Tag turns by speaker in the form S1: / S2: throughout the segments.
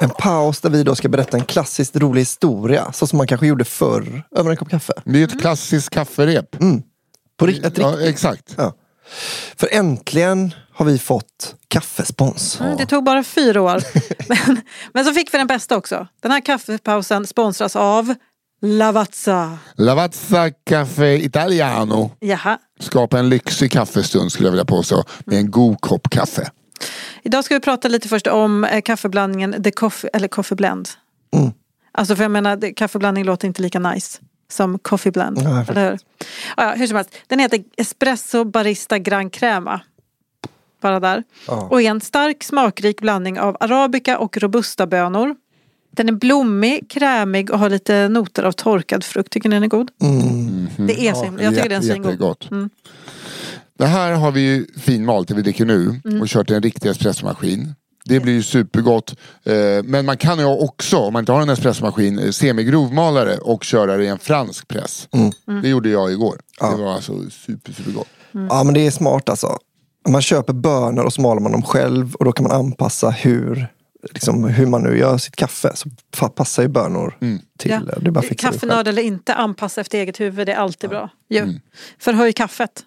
S1: En paus där vi då ska berätta en klassiskt rolig historia. Så som man kanske gjorde förr över en kopp kaffe.
S2: Det är ett klassiskt kafferep.
S1: På ri- ett
S2: Ja,
S1: riktigt.
S2: exakt.
S1: Ja. För äntligen har vi fått kaffespons.
S3: Mm, det tog bara fyra år. men, men så fick vi den bästa också. Den här kaffepausen sponsras av Lavazza.
S2: Lavazza Café Italiano.
S3: Jaha.
S2: Skapa en lyxig kaffestund skulle jag vilja påstå. Med en god kopp kaffe.
S3: Idag ska vi prata lite först om eh, kaffeblandningen The Coffee, eller Coffee Blend.
S1: Mm.
S3: Alltså för jag menar, kaffeblandning låter inte lika nice som Coffee Blend.
S1: Nej,
S3: eller hur? Ja, ja, hur som helst. Den heter Espresso Barista Gran Crema. Bara där. Och är en stark smakrik blandning av arabica och robusta bönor. Den är blommig, krämig och har lite noter av torkad frukt. Tycker ni den är god? Det är så himla, jag tycker den är
S2: Jätte-
S3: svingod.
S2: jättegott.
S3: Mm.
S2: Det här har vi ju finmalt, det vi dricker nu.
S3: Mm.
S2: Och kört i en riktig espressomaskin. Det blir ju supergott. Eh, Men man kan ju också, om man inte har en espressomaskin, eh, semigrovmalare och köra det i en fransk press.
S3: Mm.
S2: Det gjorde jag igår. Det var alltså super, supergott.
S1: Ja men det är smart alltså. Man köper bönor och så maler man dem själv och då kan man anpassa hur, liksom, hur man nu gör sitt kaffe. Så passar ju bönor till.
S3: Ja.
S1: Det bara.
S3: Kaffenörd eller inte, anpassa efter eget huvud. Det är alltid bra. Ju.
S1: Mm.
S3: Förhöj kaffet.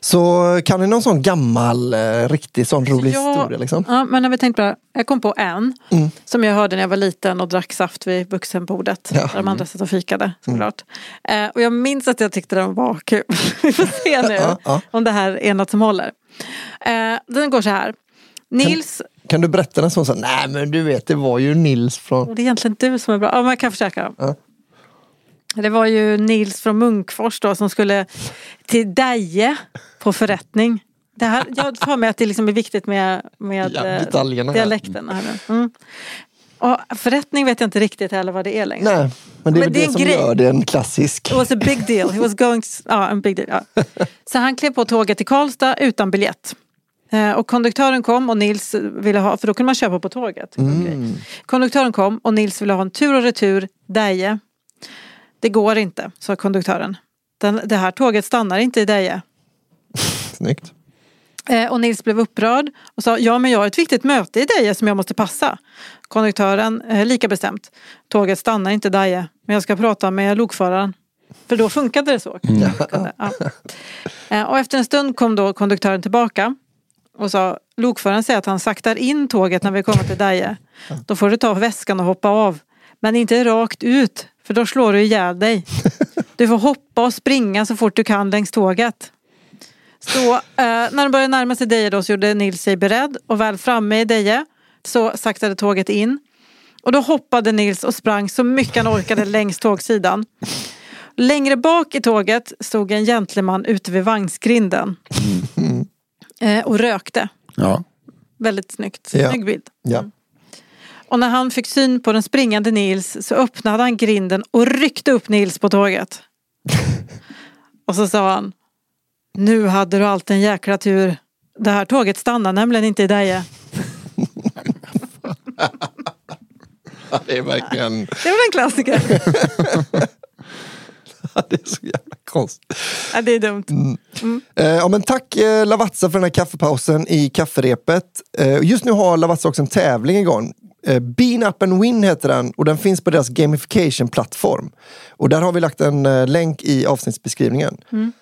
S1: Så kan ni någon sån gammal, eh, riktig sån rolig
S3: Ja,
S1: historia liksom?
S3: Ja, men när vi tänkte på det, jag kom på en
S1: Mm.
S3: som jag hörde när jag var liten och drack saft vid vuxenbordet.
S1: Ja. Mm.
S3: Där de andra satt och fikade såklart. Eh, och jag minns att jag tyckte den var kul. vi får se nu
S1: Ja, ja.
S3: om det här är något som håller. Eh, den går så här. Nils,
S1: Kan du berätta den sån så nej men du vet det var ju Nils från...
S3: och det är egentligen du som är bra. Ja, men jag kan försöka.
S1: Ja.
S3: Det var ju Nils från Munkfors då som skulle till Deje på förrättning. Det här, jag för mig att det liksom är viktigt med, med
S1: Ja,
S3: eh,
S1: detaljerna här.
S3: Mm. Och förrättning vet jag inte riktigt heller vad det är längre.
S1: Nej, men det är
S3: Men det
S1: det, som
S3: grej.
S1: gör det en klassisk.
S3: It was a big deal. He was going to, ja, en big deal. Ja. Så han klev på tåget till Karlstad utan biljett. Eh, Och konduktören kom och Nils ville ha, för då kunde man köpa på tåget. Okej. Konduktören kom och Nils ville ha en tur och retur Deje. Det går inte, sa konduktören. Den, det här tåget stannar inte i Deje.
S1: Snyggt.
S3: Eh, Och Nils blev upprörd och sa ja men jag har ett viktigt möte i Deje som jag måste passa. Konduktören eh, lika bestämt. Tåget stannar inte i Deje men jag ska prata med lokföraren. För då funkade det så. Kunde, ja. Eh, Och efter en stund kom då konduktören tillbaka och sa lokföraren säger att han saktar in tåget när vi kommer till Deje. Då får du ta väskan och hoppa av. Men inte rakt ut för då slår du ihjäl dig. Du får hoppa och springa så fort du kan längs tåget. Så eh, när de började närma sig Deje då så gjorde Nils sig beredd och väl framme i Deje så saktade tåget in. Och då hoppade Nils och sprang så mycket han orkade längs tågsidan. Längre bak i tåget stod en gentleman ute vid vagnsgrinden. Eh, och rökte.
S2: Ja.
S3: Väldigt snyggt. Snygg bild.
S1: Ja.
S3: Och när han fick syn på den springande Nils så öppnade han grinden och ryckte upp Nils på tåget. och så sa han Nu hade du allt en jäkla tur. Det här tåget stannar nämligen inte i Deje.
S1: Det är verkligen
S3: Det var en klassiker.
S1: det är så jävla konstigt.
S3: ja, det är dumt.
S1: Eh, ja, men tack eh, Lavazza för den här kaffepausen i kafferepet. Eh, just nu har Lavazza också en tävling igång. Eh, Bean Up and Win heter den och den finns på deras gamification-plattform. Och där har vi lagt en eh, länk i avsnittsbeskrivningen.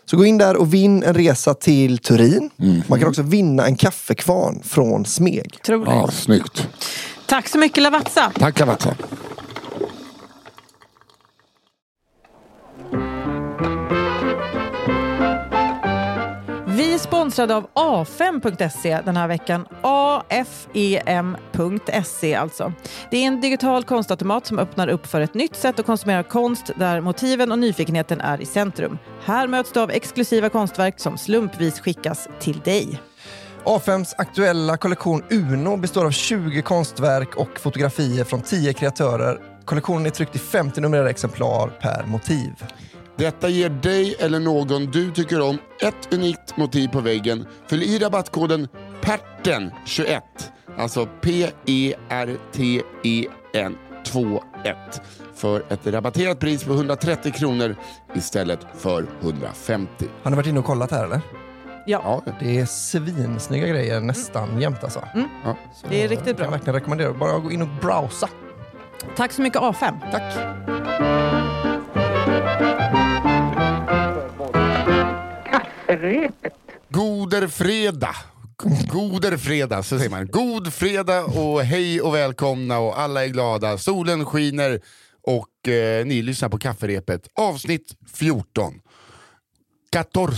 S1: Så gå in där och vinn en resa till Turin. Man kan också vinna en kaffekvarn från Smeg.
S2: Ja, snyggt.
S3: Tack så mycket Lavazza.
S2: Tack Lavazza.
S3: Vi är sponsrade av A5.se den här veckan. AFEM.se alltså. Det är en digital konstautomat som öppnar upp för ett nytt sätt att konsumera konst där motiven och nyfikenheten är i centrum. Här möts du av exklusiva konstverk som slumpvis skickas till dig.
S1: A5s aktuella kollektion Uno består av 20 konstverk och fotografier från 10 kreatörer. Kollektionen är tryckt i 50 numrerade exemplar per motiv.
S2: Detta ger dig eller någon du tycker om ett unikt motiv på väggen. Fyll i rabattkoden PERTEN21, alltså E P-E-R-T-E-N 21 för ett rabatterat pris på 130 kronor istället för 150.
S1: Har ni varit inne och kollat här eller?
S3: Ja,
S2: Ja,
S1: Det är svinsnygga grejer nästan jämt alltså.
S2: ja.
S1: Så
S3: Det är riktigt
S1: jag
S3: bra.
S1: kan verkligen rekommendera. Bara gå in och browsa.
S3: tack så mycket A5.
S1: Tack.
S2: Goder fredag. Goder fredag, så säger man. God fredag och hej och välkomna och alla är glada. Solen skiner och eh, ni lyssnar på kafferepet. Avsnitt 14. 14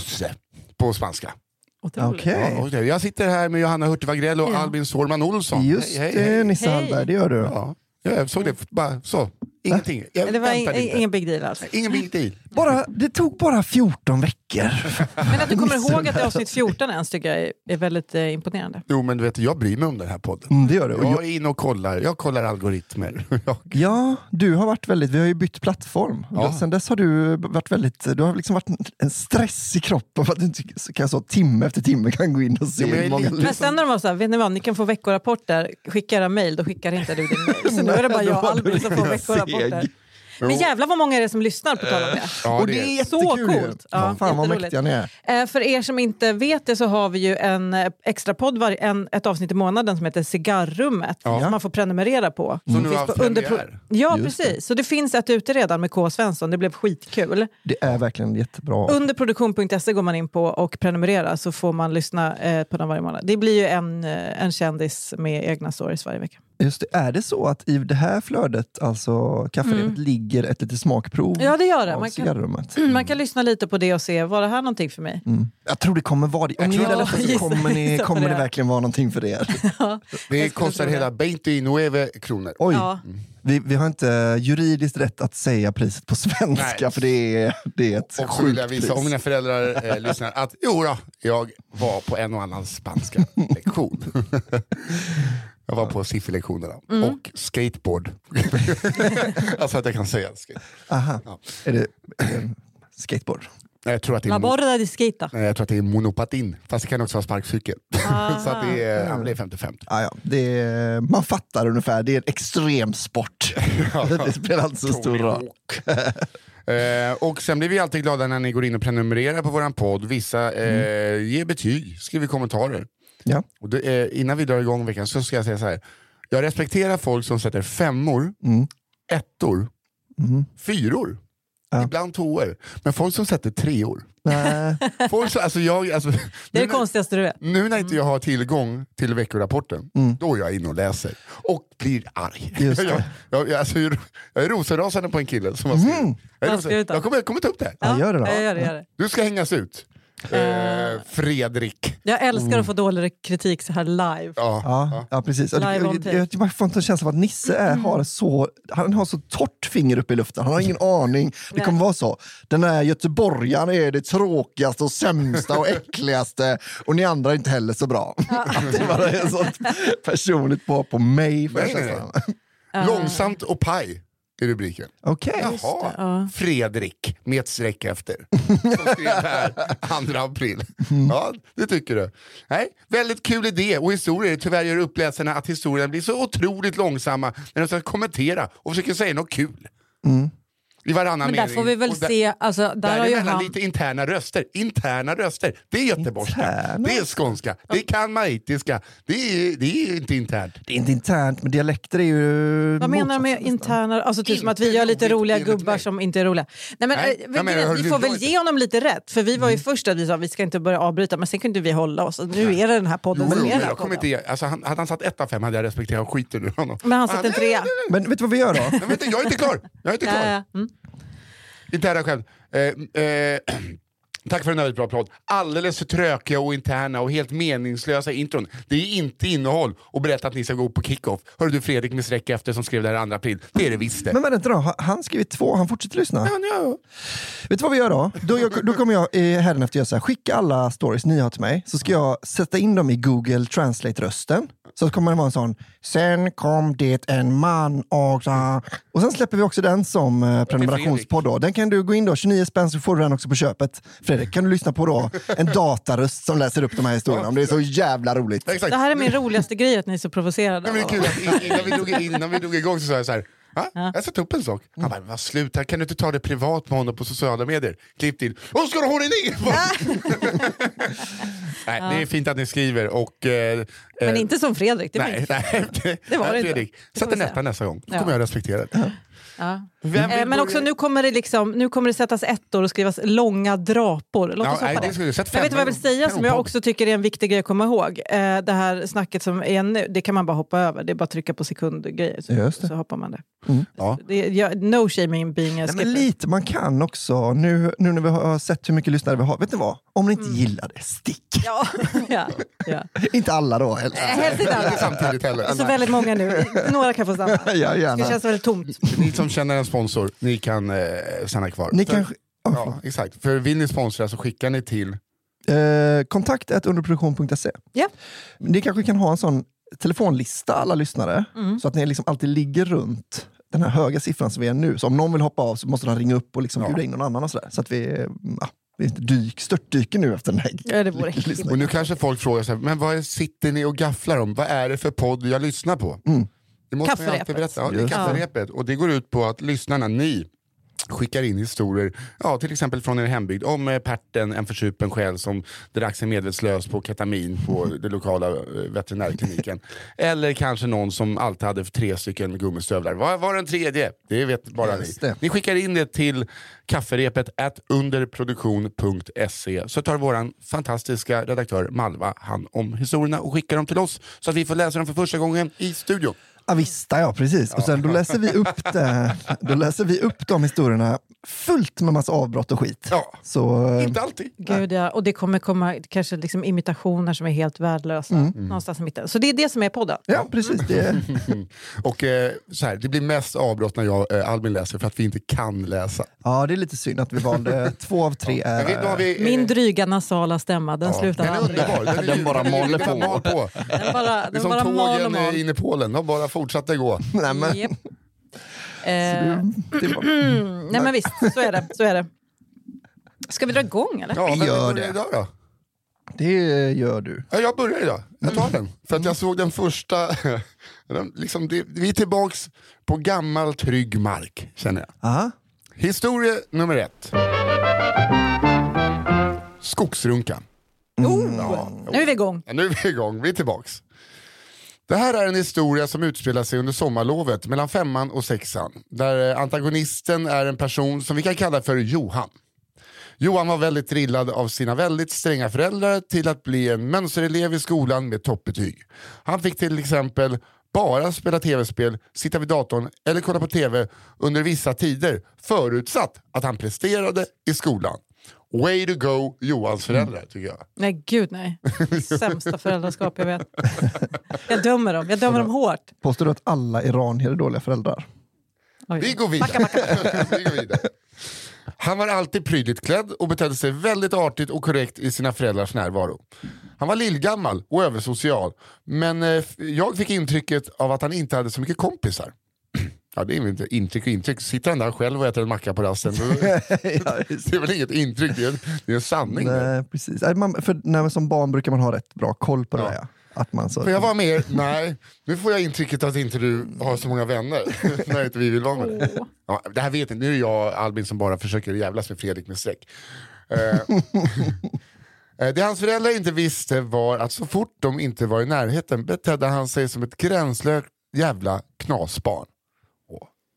S2: på spanska.
S1: Okej.
S2: Ja, okej. Jag sitter här med Johanna Hurtig Wagrell och
S3: Ja.
S2: Albin Sårman Olsson.
S1: Just
S2: Hej, hej, hej.
S1: det, Nisse
S3: Hej.
S1: Hallberg, det gör du.
S2: Ja, jag såg det bara så. Ingenting. Jag
S3: Det var in, ingen big deal alls.
S2: Ingen big deal.
S1: Bara, det tog bara 14 veckor.
S3: Men att du kommer ihåg att det är avsnitt 14 ens tycker jag är, väldigt eh, imponerande.
S2: Jo men du vet, jag bryr mig om den här podden.
S1: Mm, det gör du.
S2: Jag
S1: jag,
S2: är inne och kollar. Jag kollar algoritmer. Jag-
S1: ja, du har varit väldigt, vi har ju bytt plattform.
S2: Ja.
S1: Sen dess har du varit väldigt, du har liksom varit en- stress i kroppen för att du inte kan så timme efter timme kan gå in och se hur många
S3: Men sen när de var så här, vet ni vad, ni kan få veckorapporter, skicka era mejl, då skickar inte du din mejl. Så nu är det bara jag och Albin som får veckorapporter.
S1: Seg.
S3: Men jävlar vad många är det som lyssnar på tal om det.
S2: Ja,
S1: och
S2: det
S1: det
S2: är-
S3: Så coolt. Ja,
S1: Fan vad mäktiga ni är.
S3: Eh, För er som inte vet det så har vi ju en eh, extra podd, var, en, ett avsnitt i månaden som heter Cigarrummet.
S2: Ja.
S3: Som man får prenumerera på.
S2: Som nu
S3: Finns
S2: har haft
S3: under-. Ja,
S1: Just
S3: precis. Så det finns ett ute redan med K. Svensson. Det blev skitkul.
S1: Det är verkligen jättebra.
S3: Under produktion.se går man in på och prenumererar så får man lyssna eh, på den varje månad. Det blir ju en, eh, en kändis med egna stories varje vecka.
S1: Just det, är det så att i det här flödet, alltså kafferepet, ligger ett litet smakprov
S3: Mm. Ja, det gör det.
S1: av
S3: Man kan,
S1: cigarrummet?
S3: man kan lyssna lite på det och se, var det här någonting för mig?
S1: Mm. Jag tror det kommer vara det. Om
S2: Jag
S1: ni
S2: tror-
S1: gillar detta
S3: Ja,
S1: så kommer, ni, kommer det
S3: det.
S1: verkligen vara någonting för er.
S2: Det
S3: Jag skulle
S2: kostar
S3: det.
S2: hela 29 kronor.
S1: Oj,
S3: Ja.
S1: vi, vi har inte juridiskt rätt att säga priset på svenska
S2: Nej.
S1: för det är, det är ett
S2: Och vill
S1: sjukt
S2: jag visa,
S1: pris.
S2: om mina föräldrar eh, lyssnar, att jo då, jag var på en och annan spanska lektion. jag var på sifferlektionerna och skateboard. alltså att jag kan säga skate.
S1: Aha.
S2: Ja.
S1: Är det eh, skateboard?
S2: Nej, Jag tror att det är,
S3: skita.
S2: nej, jag tror att det är monopatin, fast det kan också vara sparkcykel. så att det är, ja, men det är 50-50.
S1: Ah, ja. det är, man fattar ungefär, det är en extrem sport. det spelar inte så stor roll.
S2: Eh, och sen blir vi alltid glada när ni går in och prenumererar på våran podd. Vissa eh, ger betyg, skriver kommentarer.
S1: Ja.
S2: Och det, eh, innan vi drar igång veckan så ska jag säga så här. Jag respekterar folk som sätter femmor,
S1: Mm.
S2: ettor,
S1: Mm.
S2: fyror,
S1: Ja.
S2: ibland tvåor. Men folk som sätter treor.
S1: Nej.
S2: Folk som, alltså jag, alltså,
S3: Det är
S2: nu,
S3: det
S2: när,
S3: konstigaste du vet.
S2: nu när inte jag har tillgång till veckorapporten, då är jag inne och läser. Och blir arg.
S1: Just det.
S2: jag, jag, alltså, jag, jag är rosenrasande på en kille som har skrivit. Jag,
S3: skrivit då?
S2: jag kommer, jag kommer ta upp det här.
S1: Ja, gör det då.
S3: Ja, jag gör det, gör det.
S2: Du ska hängas ut. Eh, Fredrik.
S3: Jag älskar att få dålig kritik så här live.
S2: Ja.
S1: Ja, ja, precis.
S3: Live
S1: jag,
S3: tape.
S1: jag, jag får inte en känsla av att Nisse är, har, så, han har så torrt finger upp i luften. Han har ingen aning. Det kommer vara så. Den här göteborgaren är det tråkigaste och sämsta och äckligaste och ni andra är inte heller så bra. Att det bara är sånt personligt på, på mig. jag
S2: Nej, nej,
S1: känslan.
S2: Långsamt och paj är rubriken.
S1: Okej.
S2: Jaha,
S3: ja.
S2: Fredrik med ett streck efter. Som skrev här 2 april. Ja, det tycker du. Nej, väldigt kul idé och historier. Tyvärr gör uppläsarna att historierna blir så otroligt långsamma när de ska kommentera och försöker säga något kul. I varannan
S3: Men där
S2: mening.
S3: får vi väl
S2: där-
S3: se, alltså, där
S2: Däremellan
S3: han...
S2: lite interna röster. Interna röster, det är göteborgska,
S1: Interna?
S2: det är skånska, det är kalmaritiska. Det är, det är inte internt.
S1: Det är inte internt, men dialekter är ju
S3: Vad menar du med interna, alltså typ som att vi gör lite roliga gubbar
S2: mig.
S3: som inte är roliga. Nej, men,
S2: Nej,
S3: eh, vi-
S2: menar, hör
S3: vi får väl ge honom lite rätt, för vi var ju först att vi sa att vi ska inte börja avbryta, men sen kunde vi hålla oss. Nu är det den här podden
S2: Jo,
S3: som är den här
S2: inte, alltså, han, hade han satt 1 av 5 hade jag respekterat skiten ur honom.
S3: Men han satte en trea.
S1: Men vet du vad vi gör då?
S2: Jag är inte klar! Jag är inte klar. Interna skämt. Eh, eh, Tack för en väldigt bra podd. Alldeles för trökiga och interna och helt meningslösa intron. Det är inte innehåll och berätta att ni ska gå på kickoff. Hörde du Fredrik med streck efter som skrev det här 2 april? Det är det visst det.
S1: Men vänta då, han skrivit två, han fortsätter lyssna.
S2: Ja, ja.
S1: Vet du vad vi gör då? Då, jag, då kommer jag eh, hädanefter göra så här, skicka alla stories ni har till mig, så ska jag sätta in dem i Google Translate-rösten. Så kommer det vara en sån, sen kom det en man och sa... Och sen släpper vi också den som eh, prenumerationspodd. Den kan du gå in då, 29 spänn så får du den också på köpet. Fredrik, kan du lyssna på då en dataröst som läser upp de här historierna? Om det är så jävla roligt.
S2: Exakt.
S3: Det här är min roligaste grej, att ni är så provocerade.
S2: Men det är kul att in- innan vi drog, innan vi drog igång så sa jag så här. "Va? Jag ska ta upp en sak. Han bara, vad sluta, kan du inte ta det privat med honom på sociala medier? Klipp till, Åh, ska du ha det ner? Nej, det är fint att ni skriver och... Eh,
S3: Men
S2: eh,
S3: inte som Fredrik. Det var
S2: Nej,
S3: inte.
S2: nej, det,
S3: Det var det inte.
S2: Fredrik,
S3: får
S2: sätt en etta nästa gång. Då
S3: Ja.
S2: kommer jag respektera det.
S3: Ja. Eh, Men också nu kommer det, liksom, nu kommer det sättas ettor och skrivas långa drapor. Låt
S2: Ja,
S3: oss hoppa
S2: nej, det
S3: det. Men vet vad jag vill säga som jag också tycker är en viktig grej att komma ihåg? Eh, det här snacket som är nu, det kan man bara hoppa över. Det är bara att trycka på sekundgrejer så,
S1: det.
S3: så hoppar man det.
S2: Ja.
S3: det är, ja, no shaming being a
S1: Nej,
S3: skipper.
S1: men lite, man kan också, nu, nu när vi har sett hur mycket lyssnare vi har, vet ni vad? Om ni inte gillar det, stick!
S3: Ja, ja, ja.
S1: inte alla då. helst.
S3: Eh, Helst inte alla.
S2: samtidigt heller.
S3: Så väldigt många nu. Några kan få stanna.
S1: Ja,
S3: Det
S1: gärna.
S3: känns väldigt tomt.
S2: Som känner en sponsor, ni kan eh, stanna kvar.
S1: Ni
S2: För-
S1: kanske...
S2: Ja, exakt. För vill ni sponsra så skickar ni till...
S1: Eh, kontakt underproduktion.se.
S3: Ja.
S1: Ni kanske kan ha en sån telefonlista alla lyssnare, så att ni liksom alltid ligger runt den här höga siffran som vi är nu. Så om någon vill hoppa av så måste de ringa upp och liksom
S2: Ja.
S1: bjuda in någon annan och sådär. Så att vi, ja, vi inte dyk, störtdyker nu efter den här
S3: Ja, det vore.
S2: Och nu kanske folk frågar sig, men vad är- sitter ni och gafflar om? Vad är det för podd jag lyssnar på? Det måste man ju alltid
S3: Kafferepet.
S2: berätta. Ja, det är kafferepet. Och det går ut på att lyssnarna, ni, skickar in historier, ja, till exempel från er hembygd, om eh, Perten, en försupen själ som drack sig medvetslös på ketamin på den lokala eh, veterinärkliniken. Eller kanske någon som alltid hade tre stycken gummistövlar. Vad var den tredje? Det vet bara
S1: Just
S2: ni.
S1: det.
S2: Ni skickar in det till kafferepet at underproduktion.se så tar vår fantastiska redaktör Malva hand om historierna och skickar dem till oss så att vi får läsa dem för första gången i studion.
S1: Avista, ja precis. Och sen då läser vi upp det, då läser vi upp de historierna fullt med massa avbrott och skit.
S2: Ja.
S1: Så, eh,
S2: Inte alltid.
S3: Gud, ja. Och det kommer komma kanske liksom imitationer som är helt värdelösa. Någonstans i mitten. Så det är det som är podden.
S1: ja, precis. Det,
S2: Och eh, så här, det blir mest avbrott när jag eh, Albin läser för att vi inte kan läsa.
S1: ja, det är lite synd att vi valde två av tre.
S2: Har
S1: Är,
S2: vi, eh,
S3: Min dryga nasala stämma, den
S2: ja,
S3: slutar
S2: den är
S3: aldrig.
S2: underbar. Den, är-
S1: Den bara maler
S2: den
S1: på.
S3: Den bara,
S2: Det är
S3: den
S2: som
S3: bara
S2: tågen i Polen, de bara fortsatte gå.
S1: nej, men,
S3: Japp. Eh, nej men visst, så är det. Så är det. Ska vi dra igång eller?
S2: Ja,
S1: Vi gör det.
S2: Idag då?
S1: det gör du.
S2: Ja, jag börjar idag. Jag tar den. För att jag såg den första. liksom, det, vi är tillbaks på gammal trygg mark, känner jag.
S1: Aha.
S2: Historia nummer ett. Skogsrunkan.
S3: Oh, nu är vi igång.
S2: Ja, nu är vi igång, vi är tillbaks. Det här är en historia som utspelar sig under sommarlovet mellan femman och sexan. Där eh, antagonisten är en person som vi kan kalla för Johan. Johan var väldigt drillad av sina väldigt stränga föräldrar till att bli en mönsterelev i skolan med toppbetyg. Han fick till exempel bara spela tv-spel, sitta vid datorn eller kolla på tv under vissa tider förutsatt att han presterade i skolan. Way to go Johans föräldrar tycker jag.
S3: Nej gud nej. Sämsta föräldraskap jag vet. Jag dömer dem, jag dömer dem hårt.
S1: Påstår du att alla iranier är dåliga föräldrar?
S3: Oj.
S2: Vi går vidare. Vi går vidare. Han var alltid prydligt klädd och betedde sig väldigt artigt och korrekt i sina föräldrars närvaro. Han var lillgammal och översocial, men eh, jag fick intrycket av att han inte hade så mycket kompisar. Ja, det är väl inte intryck och intryck. Sitter han där själv och äter en macka på rasten, då,
S1: ja,
S2: det är väl inget intryck, det är en, det är en sanning.
S1: Nej, precis. Nej, man, för när man, som barn brukar man ha rätt bra koll på det
S2: Ja.
S1: där. Ja. Att man så,
S2: Får jag vara med? Nej, nu får jag intrycket att inte du har så många vänner. när inte vi vill vara med dig. Ja, det här vet ni, nu är jag Albin som bara försöker jävlas med Fredrik med streck. Eh, eh, det hans föräldrar inte visste var att så fort de inte var i närheten betedde han sig som ett gränslöst jävla knasbarn.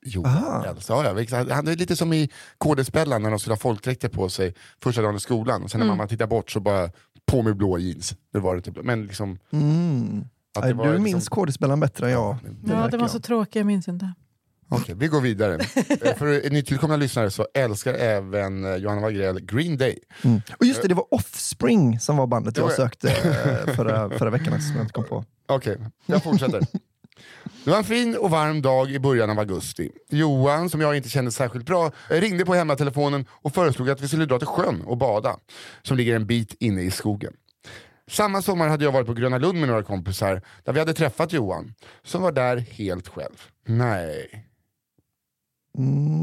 S2: Johan Elsa, ja, ja, han är lite som i KD-spällan när de skulle ha folkdräkter på sig första dagen i skolan och sen när mamma tittar bort så bara på med blå jeans. Det var det typ. Men liksom,
S1: mm.
S2: att det var
S1: du
S2: liksom-
S1: minns skådespelaren bättre än jag.
S3: Ja, det var
S1: jag.
S3: så tråkigt, jag minns inte.
S2: Okej, vi går vidare. Eh, För nytillkomna lyssnare så älskar även eh, Johanna Wagrell Green Day.
S1: Och just det, det var Offspring som var bandet jag sökte eh, förra, förra veckan som jag inte kom på.
S2: Okej, jag fortsätter. Det var en fin och varm dag i början av augusti. Johan, som jag inte kände särskilt bra, ringde på hemmatelefonen och föreslog att vi skulle dra till sjön och bada, som ligger en bit inne i skogen. Samma sommar hade jag varit på Gröna Lund med några kompisar, där vi hade träffat Johan, som var där helt själv. Nej.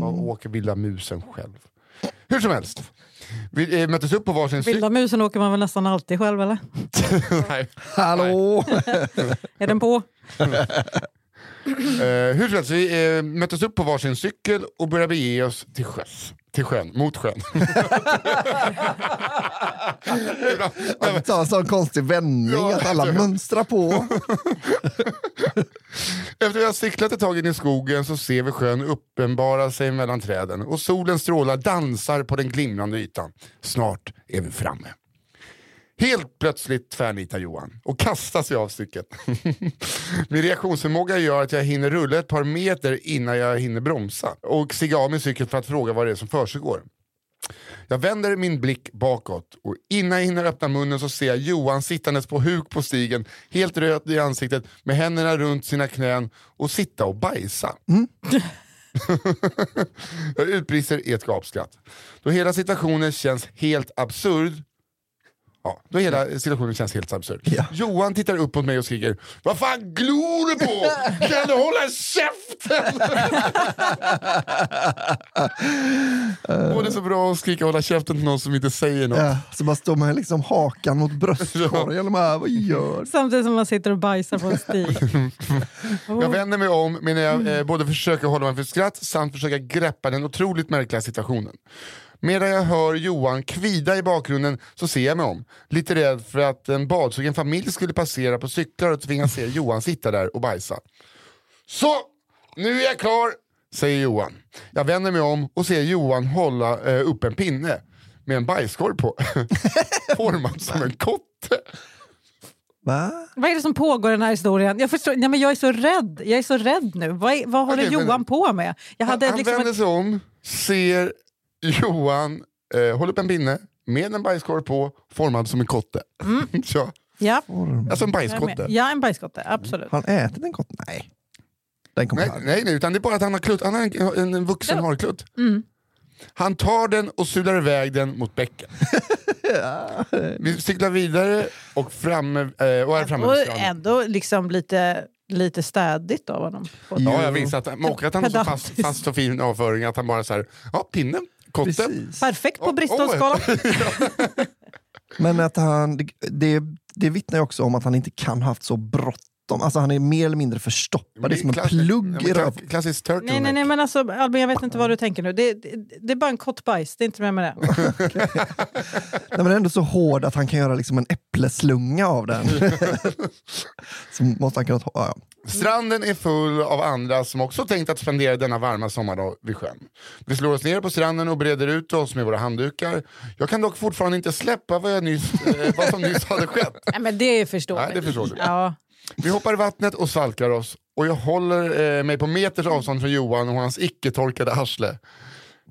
S2: Vad åker vilda musen själv? Hur som helst. Vi eh, möttes upp på varsin cykel.
S3: Vilda musen åker man väl nästan alltid själv eller?
S2: Nej.
S1: Hallå!
S3: Är den på?
S2: Eh, hur som helst, vi eh, möttes upp på varsin cykel och började bege oss till sjöss. Till sjön, mot sjön.
S1: Att ta en sån konstig vändning,
S2: Ja,
S1: att alla mönstrar på.
S2: Efter vi har cyklat ett tag in i skogen så ser vi sjön uppenbara sig mellan träden och solens strålar dansar på den glimrande ytan. Snart är vi framme. Helt plötsligt tvärnitar Johan och kastar sig av cykeln. Min reaktionsförmåga gör att jag hinner rulla ett par meter innan jag hinner bromsa och stiga av min cykel för att fråga vad det är som försiggår. Jag vänder min blick bakåt och innan jag hinner öppna munnen så ser jag Johan sittandes på huk på stigen, helt röd i ansiktet med händerna runt sina knän och sitta och bajsa. jag utbrister i ett gapskratt. Då hela situationen känns helt absurd Ja, då hela situationen känns helt absurd.
S1: Ja.
S2: Johan tittar upp mot mig och skriker Vad fan glor du på? Kan du hålla käften? Åh, det är så bra att skrika hålla käften till någon som inte säger något.
S1: Ja, så man står med liksom hakan mot bröstkorgen och bara, vad gör?
S3: Samtidigt som man sitter och bajsar på en stig.
S2: Jag vänder mig om medan jag eh, både försöker hålla mig för skratt samt försöka greppa den otroligt märkliga situationen. Medan jag hör Johan kvida i bakgrunden så ser jag mig om. Lite rädd för att en badsugen familj skulle passera på cyklar och tvingas se Johan sitta där och bajsa. Så, nu är jag klar, säger Johan. Jag vänder mig om och ser Johan hålla eh, upp en pinne med en bajskorv på. Formad som en kotte.
S1: Va?
S3: Vad är det som pågår i den här historien? Jag, förstår, nej, men jag är så rädd. Jag är så rädd nu. Vad, är, vad håller
S2: men-
S3: Johan på med? Jag hade
S2: han
S3: liksom
S2: vänder
S3: ett,
S2: sig om, ser Johan eh, hålla upp en pinne med en bajskorv på, formad som en kotte. ja,
S3: ja,
S2: alltså en bajskotte.
S3: ja, en bajskotte. Absolut.
S1: Har han ätit en kotte? Nej. Den kommer
S2: Nej, nej, nej, utan det är bara att han har, klutt. Han har en, en, en vuxen
S3: Ja.
S2: harklutt.
S3: Mm.
S2: Han tar den och sular iväg den mot bäcken. Vi cyklar vidare och, framme, eh, och är framme
S3: Och
S2: vid stranden.
S3: ändå liksom lite, lite städigt av honom.
S2: Ja, jag visste att, och att han har så fast, fast och fin avföring att han bara så här, ja pinnen, kotte.
S1: Precis.
S3: Perfekt på
S2: Oh,
S3: Bristolskalan.
S1: Men att han, det, det, vittnar ju också om att han inte kan ha haft så bråttom. Alltså han är mer eller mindre förstoppad. Det är som en
S2: Klassisk-
S1: plugg i
S2: men
S1: röv.
S2: klass- Klassisk turtleneck.
S3: Nej, nej, nej, men alltså Albin, jag vet inte vad du tänker nu. Det, det, det är bara en kottbajs, det är inte mer med det.
S1: Nej, men ändå så hård att han kan göra liksom en äppleslunga av den. så måste han kunna ta, ja.
S2: Stranden är full av andra som också tänkt att spendera denna varma sommardag vid sjön. Vi slår oss ner på stranden och breder ut oss med våra handdukar. Jag kan dock fortfarande inte släppa vad, jag nyss, eh, vad som nyss hade skett.
S3: Nej, men det är förståeligt.
S2: Nej, det förstår du.
S3: Ja.
S2: Vi hoppar i vattnet och svalkar oss och jag håller eh, mig på meters avstånd från Johan och hans icke-torkade arsle.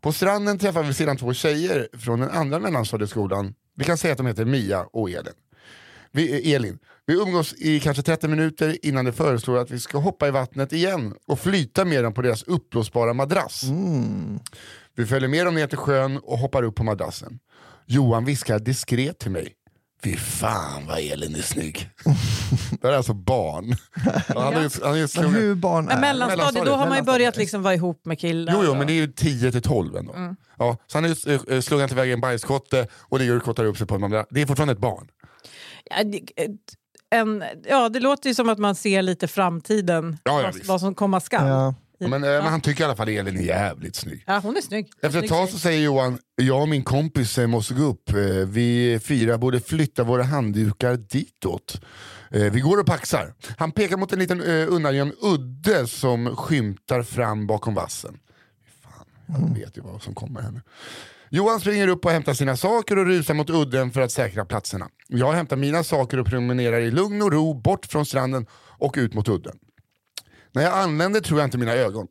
S2: På stranden träffar vi sedan två tjejer från den andra mellanstadieskolan. Vi kan säga att de heter Mia och Elin. Vi, eh, Elin. Vi umgås i kanske 30 minuter innan de föreslår att vi ska hoppa i vattnet igen och flyta med dem på deras uppblåsbara madrass. Vi följer med dem ner till sjön och hoppar upp på madrassen. Johan viskar diskret till mig. Fy fan vad Elin är snygg. det här är alltså barn. Han ju, han ju
S1: Men hur barn är
S3: mellanstadiet, då har man ju börjat liksom vara ihop med killar.
S2: Jo, jo, men det är ju 10 till 12 ändå.
S3: Mm.
S2: Ja, så han har ju eh, slungat iväg en bajskotte och ligger och kottar upp sig på en. Det är fortfarande ett barn.
S3: Ja, det- en, ja, det låter ju som att man ser lite framtiden,
S2: Ja, ja,
S3: vad, vad som komma skall.
S1: Ja.
S2: Men, eh, men han tycker i alla fall Elin är jävligt snygg.
S3: Ja, hon är snygg.
S2: Efter ett tag så säger Johan, jag och min kompis eh, måste gå upp. Eh, Vi fyra borde flytta våra handdukar ditåt. Vi går och paxar. Han pekar mot en liten undangömd udde som skymtar fram bakom vassen. Fan, jag vet ju vad som kommer här nu. Johan springer upp och hämtar sina saker och rusar mot udden för att säkra platserna. Jag hämtar mina saker och promenerar i lugn och ro bort från stranden och ut mot udden. När jag anländer tror jag inte mina ögon.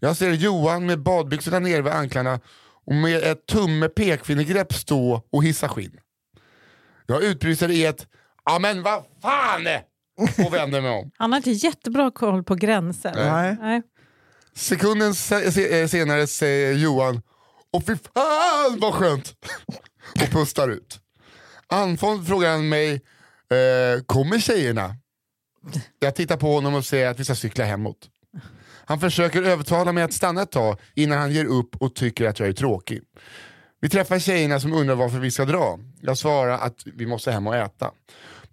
S2: Jag ser Johan med badbyxorna nere vid anklarna och med ett tumme pekfingergrepp stå och hissa skinn. Jag utbrister i ett ja men vad fan! och vänder mig om.
S3: Han har inte jättebra koll på gränser.
S1: Nej.
S3: Nej.
S2: Sekunden se- se- eh, senare säger Johan och fy fan vad skönt! och pustar ut. Andfådd frågar han mig, eh, kommer tjejerna? Jag tittar på honom och säger att vi ska cykla hemåt. Han försöker övertala mig att stanna ett tag innan han ger upp och tycker att jag är tråkig. Vi träffar tjejerna som undrar varför vi ska dra. Jag svarar att vi måste hem och äta.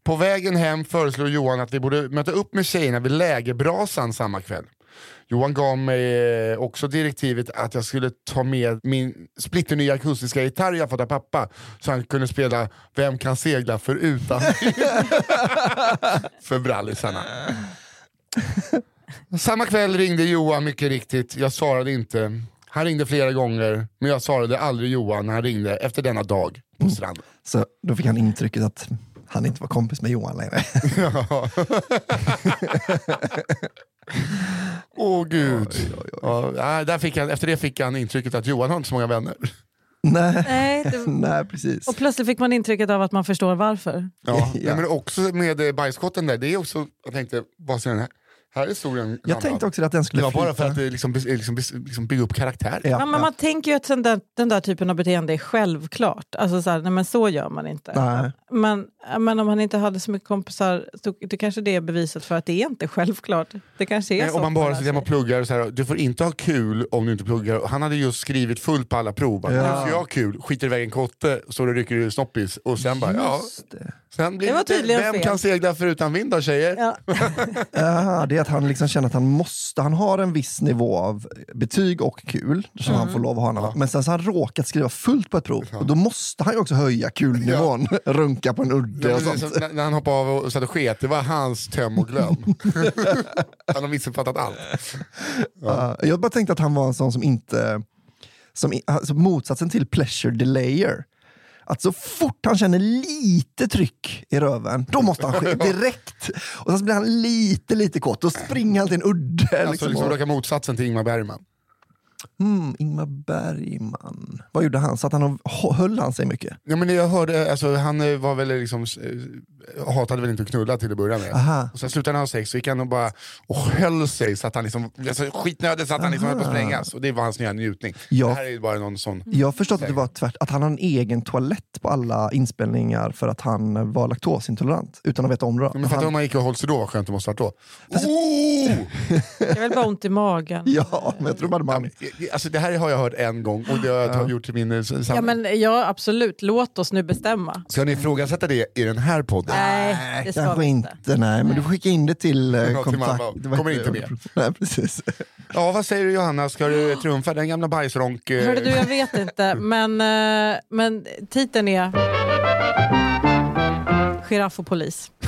S2: På vägen hem föreslår Johan att vi borde möta upp med tjejerna vid lägerbrasan samma kväll. Johan gav mig eh, också direktivet att jag skulle ta med min splitternya akustiska gitarr jag fått av pappa så han kunde spela Vem kan segla förutan för brallisarna. Samma kväll ringde Johan mycket riktigt, jag svarade inte. Han ringde flera gånger, men jag svarade aldrig Johan när han ringde efter denna dag på stranden.
S1: Så då fick han intrycket att han inte var kompis med Johan längre.
S2: Åh gud. Ja, nej, där fick han, efter det fick han intrycket att Johan har inte så många vänner.
S1: Nej.
S3: Nej, det...
S1: Nej, precis.
S3: Och plötsligt fick man intrycket av att man förstår varför.
S2: Ja,
S1: Ja.
S2: Nej, men också med eh, bajskotten där, det är också, jag tänkte, vad ska den här, här historien
S1: Jag tänkte också att den
S2: Det
S1: skulle
S2: var bara för
S1: flyta.
S2: att det liksom, liksom, liksom bygga upp karaktär.
S1: Ja,
S3: Ja, men
S1: ja.
S3: Man tänker ju att den där, den där typen av beteende är självklart. Alltså så, här, nej, men så gör man inte.
S1: Nej.
S3: Men, men om han inte hade så mycket kompisar, så, det kanske det är beviset för att det är inte självklart. Det kanske är
S2: Nej,
S3: så.
S2: Om man bara sitter hemma och pluggar, och så här, du får inte ha kul om du inte pluggar. Han hade just skrivit fullt på alla prov. Bara,
S1: Ja.
S2: Nu ska jag ha kul, skiter iväg en kotte, så du rycker ur snoppis. Och sen bara, ja.
S1: Just det.
S2: Sen blir
S3: Det tydligen
S2: vem
S3: fel.
S2: kan segla förutan vind då tjejer?
S3: Ja.
S1: Ja, det är att han liksom känner att han måste, han har en viss nivå av betyg och kul som han får lov att ha. när- Men sen så har han råkat skriva fullt på ett prov och då måste han ju också höja kulnivån, runka på en udde
S2: Ja,
S1: och sånt.
S2: som när, han hoppade av och satt och sket, det var hans töm och glöm. han har missuppfattat allt.
S1: Ja, jag bara tänkte att han var en sån som inte, som, alltså motsatsen till pleasure delayer. Att så fort han känner lite tryck i röven, då måste han ske direkt. Och sen blir han lite, lite kåt, då springer han till en udde.
S2: Alltså
S1: liksom,
S2: liksom raka motsatsen till Ingmar Bergman.
S1: Mm, Ingmar Bergman, vad gjorde han? Så att han och, höll han sig mycket?
S2: Ja, men jag hörde, alltså, han eh, var väl liksom, eh, hatade väl inte att knulla till att börja med.
S1: Aha.
S2: Och sen slutade han ha sex så gick han och bara och höll sig så att han liksom, alltså, skitnödig så att han liksom höll på att sprängas. Och det var hans nya njutning.
S1: Ja.
S2: Det här är bara någon sån...
S1: Jag har förstått att det var tvärt, att han har en egen toalett på alla inspelningar för att han var laktosintolerant, utan att veta om det.
S2: Men fattar
S1: han,
S2: om man gick och höll sig då, vad skönt det måste varit då. Oh!
S3: Det är väl bara ont i magen.
S1: ja, men jag tror bara man...
S2: Alltså, det här har jag hört en gång och det har jag gjort till min eh, samling.
S3: Ja, men, ja, absolut. Låt oss nu bestämma.
S2: Ska ni ifrågasätta det i den här podden?
S3: Nej, det ska
S1: Kanske
S3: vi inte.
S1: inte, nej, men du får skicka in det till eh,
S2: till
S1: kontakt. Var
S2: Kommer inte med.
S1: Nej, precis.
S2: Ja, vad säger du Johanna? Ska du trumfa den gamla bajsronk? eh,
S3: Hörde du, jag vet inte, men, eh, men titeln är Giraff och polis.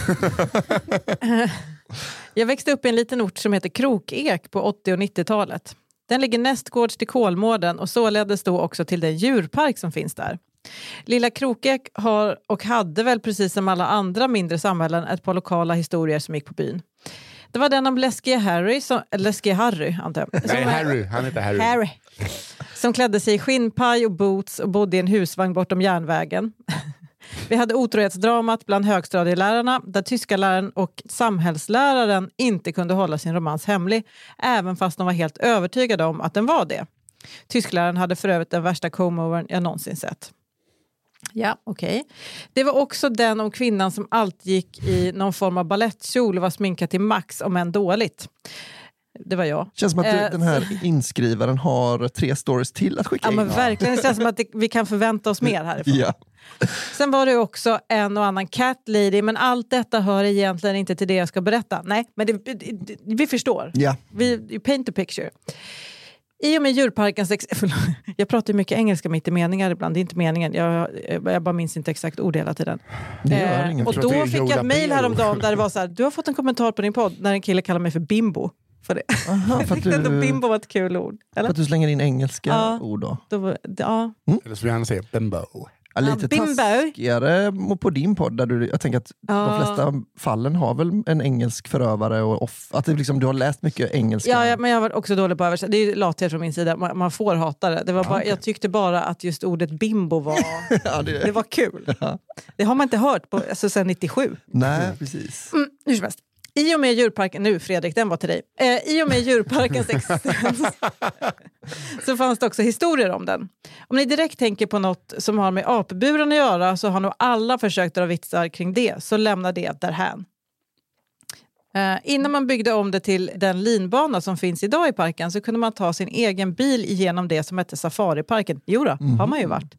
S3: jag växte upp i en liten ort som heter Krokek på 80 och 90-talet. Den ligger nästgårds till Kolmården och således då också till den djurpark som finns där. Lilla Krokek har och hade väl precis som alla andra mindre samhällen ett par lokala historier som gick på byn. Det var den om läskige Harry, som, läskige Harry antar jag.
S2: Nej, Harry. Han heter Harry.
S3: Harry. Som klädde sig i skinnpaj och boots och bodde i en husvagn bortom järnvägen. Vi hade otrohetsdramat bland högstadielärarna där tyska läraren och samhällsläraren inte kunde hålla sin romans hemlig, även fast de var helt övertygade om att den var det. Tyskläraren hade för övrigt den värsta comeovern jag någonsin sett. Ja, okej. Det var också den om kvinnan som alltid gick i någon form av ballettkjol och var sminkad till max, om än dåligt. Det var jag.
S1: Känns som att
S3: Eh,
S1: den här inskrivaren har tre stories till att skicka
S3: Ja,
S1: in.
S3: men verkligen. Det känns som att det, vi kan förvänta oss mer härifrån.
S1: Ja.
S3: Sen var det också en och annan cat lady, men allt detta hör egentligen inte till det jag ska berätta. Nej, men det, det, vi förstår.
S1: Ja.
S3: Vi you paint a picture. I och med djurparkens... Ex- förlåt, jag pratar ju mycket engelska mitt i meningar ibland, det är inte meningen. Jag, jag bara minns inte exakt ord hela tiden.
S1: Det gör
S3: Eh, och då fick jag ett mejl häromdagen där det var så här, du har fått en kommentar på din podd när en kille kallar mig för bimbo. För det.
S1: Aha, för, att
S3: tyckte ändå
S1: du,
S3: bimbo var ett kul ord.
S1: för
S3: Eller?
S1: att du slänger in engelska
S3: Ja.
S1: ord då.
S3: Då ja,
S2: Eller som han säger, Bembo.
S1: Ja, lite
S3: bimbo.
S1: taskigare på din podd. Där du, jag tänker att de
S3: Ja.
S1: flesta fallen har väl en engelsk förövare och off, att det liksom, du har läst mycket engelska.
S3: Ja, ja, men jag var också dålig på att översätta. Det är lathet från min sida. Man, man får hata det. det var bara, Jag tyckte bara att just ordet bimbo var,
S1: det,
S3: det var kul. Det har man inte hört på, alltså, sedan 97.
S1: Nej, precis.
S3: Mm, hur som helst. I och med djurparken, nu Fredrik, den var till dig. Eh, I och med djurparkens existens så fanns det också historier om den. Om ni direkt tänker på något som har med apburen att göra så har nog alla försökt dra vitsar kring det, så lämna det därhän. Eh, innan man byggde om det till den linbana som finns idag i parken så kunde man ta sin egen bil igenom det som hette Safariparken. Jodå, har man ju varit.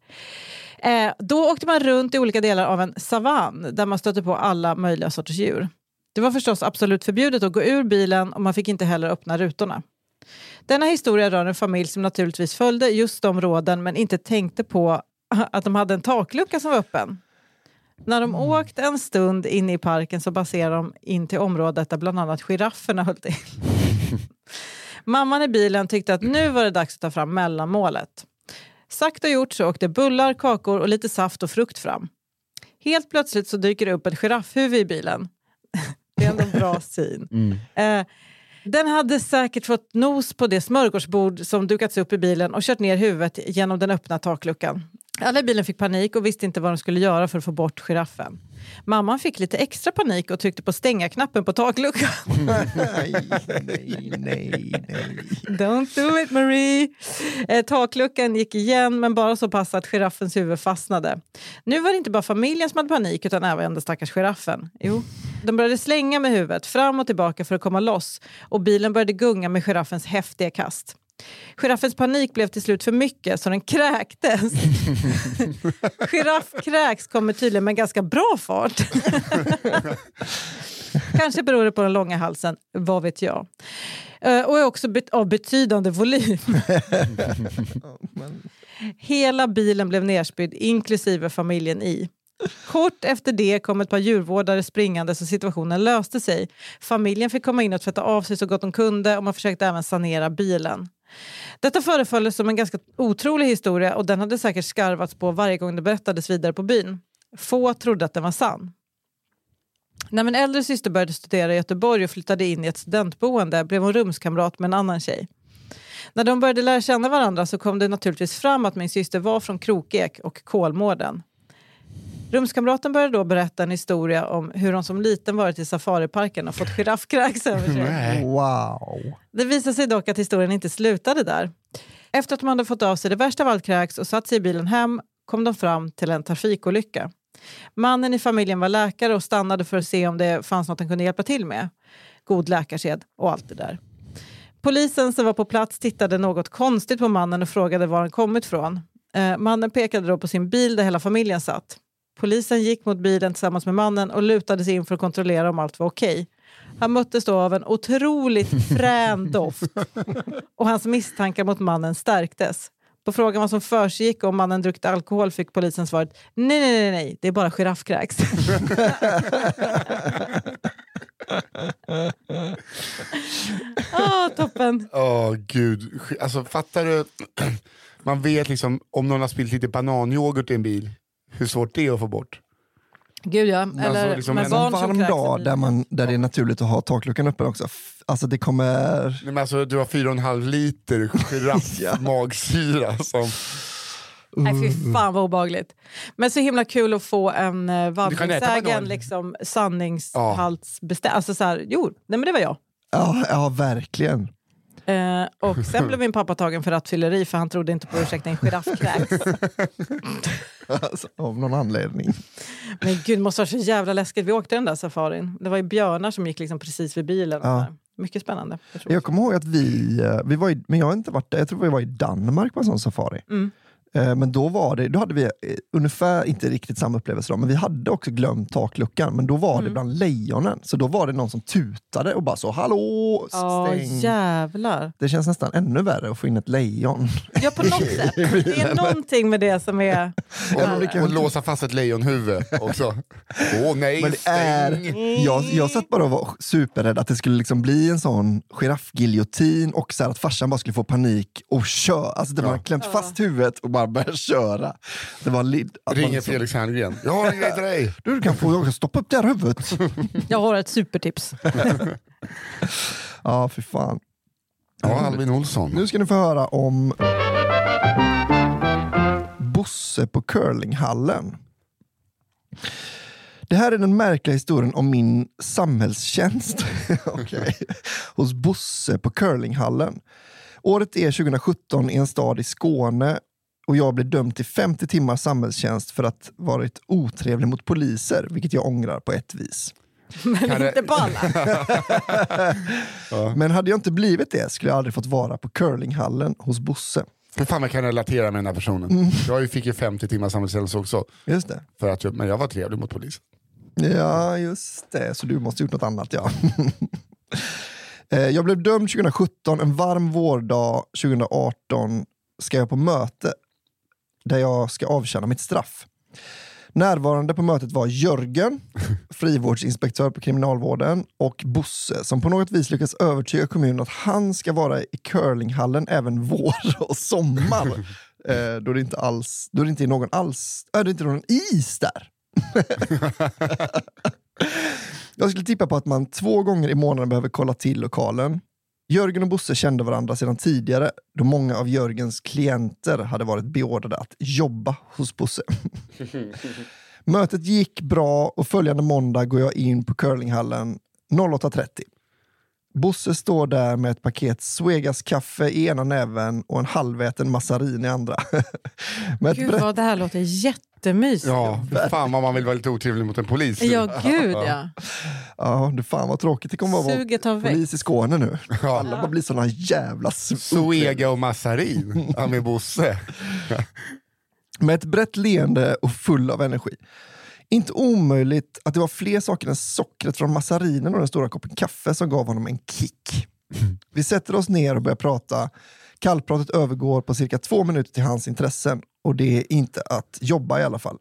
S3: Eh, då åkte man runt i olika delar av en savann där man stötte på alla möjliga sorters djur. Det var förstås absolut förbjudet att gå ur bilen och man fick inte heller öppna rutorna. Denna historia rör en familj som naturligtvis följde just de råden men inte tänkte på att de hade en taklucka som var öppen. När de åkt en stund in i parken så passerade de in till området där bland annat girafferna höll till. Mamman i bilen tyckte att nu var det dags att ta fram mellanmålet. Sagt och gjort så åkte bullar, kakor och lite saft och frukt fram. Helt plötsligt så dyker det upp ett giraffhuvud i bilen. Ändå en bra syn. Eh, den hade säkert fått nos på det smörgåsbord som dukats upp i bilen och kört ner huvudet genom den öppna takluckan. Alla i bilen fick panik och visste inte vad de skulle göra för att få bort giraffen. Mamman fick lite extra panik och tryckte på stänga-knappen på takluckan.
S1: nej, nej, nej, nej.
S3: Don't do it Marie! Eh, takluckan gick igen men bara så pass att giraffens huvud fastnade. Nu var det inte bara familjen som hade panik utan även den stackars giraffen. Jo. De började slänga med huvudet fram och tillbaka för att komma loss och bilen började gunga med giraffens häftiga kast. Giraffens panik blev till slut för mycket så den kräktes. Giraffkräks kommer tydligen med ganska bra fart. Kanske beror det på den långa halsen, vad vet jag. Eh, Och är också bet- av betydande volym. Hela bilen blev nerspydd, inklusive familjen i. Kort efter det kom ett par djurvårdare springande så situationen löste sig. Familjen fick komma in och tvätta av sig så gott de kunde och man försökte även sanera bilen. Detta föreföll som en ganska otrolig historia och den hade säkert skarvats på varje gång det berättades vidare på byn. Få trodde att den var sann. När min äldre syster började studera i Göteborg och flyttade in i ett studentboende blev hon rumskamrat med en annan tjej. När de började lära känna varandra så kom det naturligtvis fram att min syster var från Krokek och Kolmården. Rumskamraten började då berätta en historia om hur hon som liten varit i safariparken och fått giraffkräks över sig.
S2: Nej.
S1: Wow.
S3: Det visade sig dock att historien inte slutade där. Efter att de hade fått av sig det värsta av allt kräks och satt sig i bilen hem kom de fram till en trafikolycka. Mannen i familjen var läkare och stannade för att se om det fanns något han kunde hjälpa till med. God läkarsed och allt det där. Polisen som var på plats tittade något konstigt på mannen och frågade var han kommit från. Eh, mannen pekade då på sin bil där hela familjen satt. Polisen gick mot bilen tillsammans med mannen och lutade sig in för att kontrollera om allt var okej. Han möttes då av en otroligt frän doft och hans misstankar mot mannen stärktes. På frågan vad som försiggick om mannen druckit alkohol fick polisen svaret nej, nej, nej, nej, det är bara giraffkräks. ah, toppen.
S2: Åh gud, alltså fattar du? Man vet liksom om någon har spillt lite bananyoghurt i en bil, hur svårt det är att få bort.
S3: Gud ja,
S2: Alltså,
S3: eller
S2: liksom
S3: med
S2: en
S3: barn som
S1: varm dag där, man, där det är naturligt att ha takluckan öppen också. Alltså det kommer...
S2: Nej, men alltså, du har fyra och en halv liter giraffmagsyra som...
S3: Nej fy fan vad obehagligt. Men så himla kul att få en uh,
S2: äta
S3: vandringssägen, liksom sanningshaltsbestämd. Alltså så här, jo, nej men det var jag.
S1: Ja, ja verkligen.
S3: Eh, och sen blev min pappa tagen för rattfylleri för han trodde inte på ursäkten en giraffkräks.
S1: Alltså, av någon anledning.
S3: Men gud, det måste vara så jävla läskigt. Vi åkte den där safarin. Det var ju björnar som gick liksom precis vid bilen.
S1: Ja.
S3: Mycket spännande. Jag.
S1: Jag kommer ihåg att vi, eh, vi var i, men jag har inte varit där, jag tror vi var i Danmark på en sån safari.
S3: Mm.
S1: Eh, Men då var det, då hade vi eh, ungefär, inte riktigt samma upplevelse då, men vi hade också glömt takluckan. Men då var
S3: Mm.
S1: det bland lejonen. Så då var det någon som tutade och bara så, hallå,
S3: Ja,
S1: stäng.
S3: jävlar.
S1: Det känns nästan ännu värre att få in ett lejon.
S3: Ja, på något sätt. Det är någonting med det som är...
S2: Och, och låsa fast ett lejonhuvud också. Åh nej,
S1: Men det är, jag, jag satt bara och var superrädd att det skulle liksom bli en sån giraffgiljotin och så här att farsan bara skulle få panik och köra. Alltså det man
S2: Ja.
S1: har klämt fast huvudet och bara bara börjar köra. Det var lid.
S2: Ringer
S1: liksom-
S2: Felix Herngren. Jag har en grej till dig.
S1: Du, du kan få jag kan stoppa upp det här huvudet.
S3: Jag har ett supertips.
S1: ja, för fan.
S2: Ja, Albin Olsson.
S1: Nu ska ni få höra om Bosse på curlinghallen. Det här är den märkliga historien om min samhällstjänst Okej. hos Bosse på curlinghallen. Året är 2017 i en stad i Skåne och jag blev dömd till 50 timmars samhällstjänst för att varit otrevlig mot poliser, vilket jag ångrar på ett vis.
S3: Men
S2: Kan det-
S3: inte på alla.
S1: Men hade jag inte blivit det skulle jag aldrig fått vara på curlinghallen hos Bosse.
S2: För fan jag kan relatera med den här personen.
S1: Mm.
S2: Jag fick ju 50 timmars samhällstjänst också.
S1: Just det.
S2: För att jag, men jag var trevlig mot polisen.
S1: Ja, just det. Så du måste gjort något annat, ja. Eh, jag blev dömd 2017. En varm vårdag 2018 ska jag på möte där jag ska avtjäna mitt straff. Närvarande på mötet var Jörgen, frivårdsinspektör på kriminalvården, och Bosse som på något vis lyckats övertyga kommunen att han ska vara i curlinghallen även vår och sommar. Eh, då det inte alls, då det inte är någon alls, äh, det är inte någon is där. Jag skulle tippa på att man två gånger i månaden behöver kolla till lokalen. Jörgen och Bosse kände varandra sedan tidigare då många av Jörgens klienter hade varit beordrade att jobba hos Bosse. Mötet gick bra och följande måndag går jag in på curlinghallen 08.30. Bosse står där med ett paket Svegas kaffe i ena näven och en halväten massarin i andra. med
S3: Gud
S1: brett
S3: vad det här låter jättemysigt.
S2: Ja, fan vad man vill vara lite otrevlig mot en polis.
S3: Ja, gud ja.
S1: Ja, du fan vad tråkigt det kommer att vara
S3: Suget
S1: polis i Skåne nu.
S2: Ja.
S1: Alla bara blir såna jävla s-
S2: Zoega och massarin. Med Bosse.
S1: Med ett brett leende och full av energi. Inte omöjligt att det var fler saker än sockret från massarinen och den stora koppen kaffe som gav honom en kick. Vi sätter oss ner och börjar prata. Kallpratet övergår på cirka två minuter till hans intressen och det är inte att jobba i alla fall.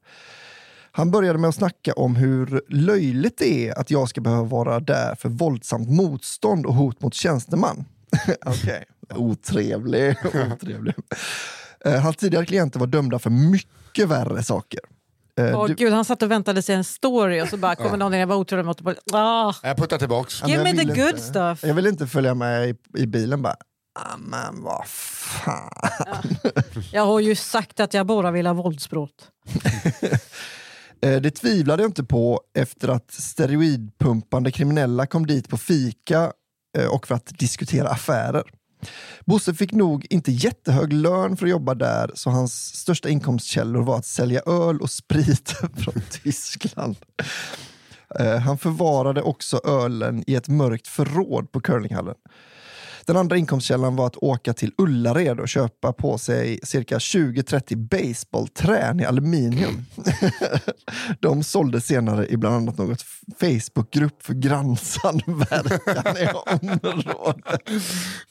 S1: Han började med att snacka om hur löjligt det är att jag ska behöva vara där för våldsamt motstånd och hot mot tjänsteman. Okej, otrevlig. otrevlig. Eh, Hans tidigare klienter var dömda för mycket värre saker. Eh,
S3: Åh,
S1: du-
S3: gud, han satt och väntade sig en story och så bara kommer någon in och var otrolig mot ah,
S2: Jag puttar tillbaks.
S1: Ja,
S3: Give
S1: jag
S3: me the good
S1: inte-
S3: stuff.
S1: Jag vill inte följa med i, i bilen bara. Ah, men vad fan.
S3: Jag har ju sagt att jag bara vill ha våldsbrott.
S1: Eh, Det tvivlade jag inte på efter att steroidpumpande kriminella kom dit på fika eh, och för att diskutera affärer. Bosse fick nog inte jättehög lön för att jobba där så hans största inkomstkällor var att sälja öl och sprit från Tyskland. Eh, han förvarade också ölen i ett mörkt förråd på curlinghallen. Den andra inkomstkällan var att åka till Ullared och köpa på sig cirka 20-30 baseballträn i aluminium. De sålde senare i bland annat något Facebookgrupp för grannsamverkan i området.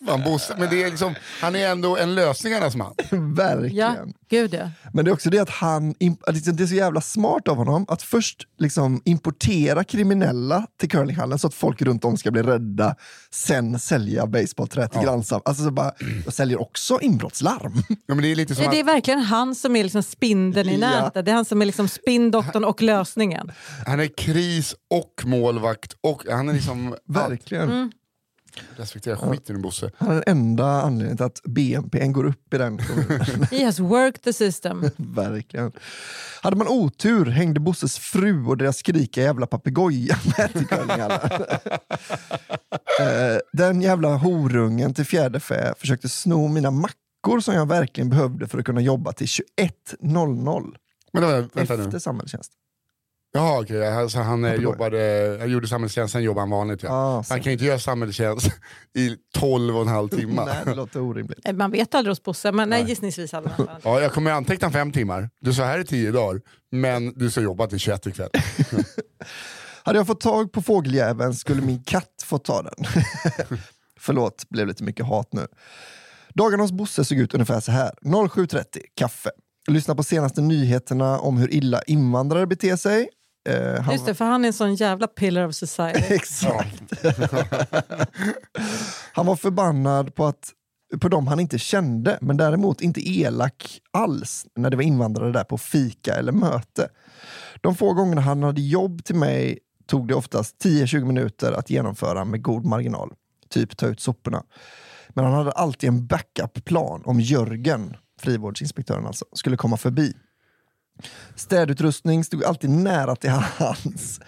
S2: Fan, Bosse. Men det är liksom, han är ändå en lösningarnas man.
S1: Verkligen.
S3: Ja, gud ja.
S1: Men det är också det att han, liksom, det är så jävla smart av honom att först liksom importera kriminella till curlinghallen så att folk runt om ska bli rädda, sen sälja baseballträ till grannsam. Alltså så bara, jag säljer också inbrottslarm.
S2: Ja, men det är lite som
S3: Är det
S2: att,
S3: verkligen han som är liksom spindeln i
S1: Ja.
S3: nätet? Det är han som är liksom spinndoktorn och lösningen.
S2: han är kris och målvakt och han är liksom...
S1: Verkligen.
S3: Mm.
S2: Respektera skiten ur Bosse.
S1: Han är den enda anledningen till att BNP går upp i den kommunen.
S3: He has worked the system.
S1: Verkligen. Hade man otur hängde Bosses fru och deras skrikiga jävla papegoja med till. Eh, Den jävla horungen till fjärde fä försökte sno mina mackor som jag verkligen behövde för att kunna jobba till 21.00
S2: Men då, vänta nu.
S1: efter samhällstjänst.
S2: Jaha okej, alltså han eh, jobbade, han gjorde samhällstjänst, sen jobbade han vanligt. Ja.
S1: Ah,
S2: han kan ju inte göra samhällstjänst i 12 och en halv timme.
S1: Nej, det låter orimligt.
S3: Eh, Man vet aldrig hos Bosse, men nej, gissningsvis hade.
S2: Ja, jag kommer anteckna fem timmar. Du sa här är tio dagar, men du ska jobba till 21 ikväll.
S1: Hade jag fått tag på fågeljäveln skulle min katt få ta den. Förlåt, blev lite mycket hat nu. Dagarna hos Bosse såg ut ungefär så här. 07.30, kaffe. Lyssna på senaste nyheterna om hur illa invandrare beter sig. Eh, han
S3: Just det, för han är en sån jävla pillar of society.
S1: Exakt. han var förbannad på att på dem han inte kände, men däremot inte elak alls när det var invandrare där på fika eller möte. De få gångerna han hade jobb till mig tog det oftast 10-20 minuter att genomföra med god marginal. Typ ta ut soporna. Men han hade alltid en backup-plan om Jörgen, frivårdsinspektören alltså, skulle komma förbi. Städutrustning stod alltid nära till hans.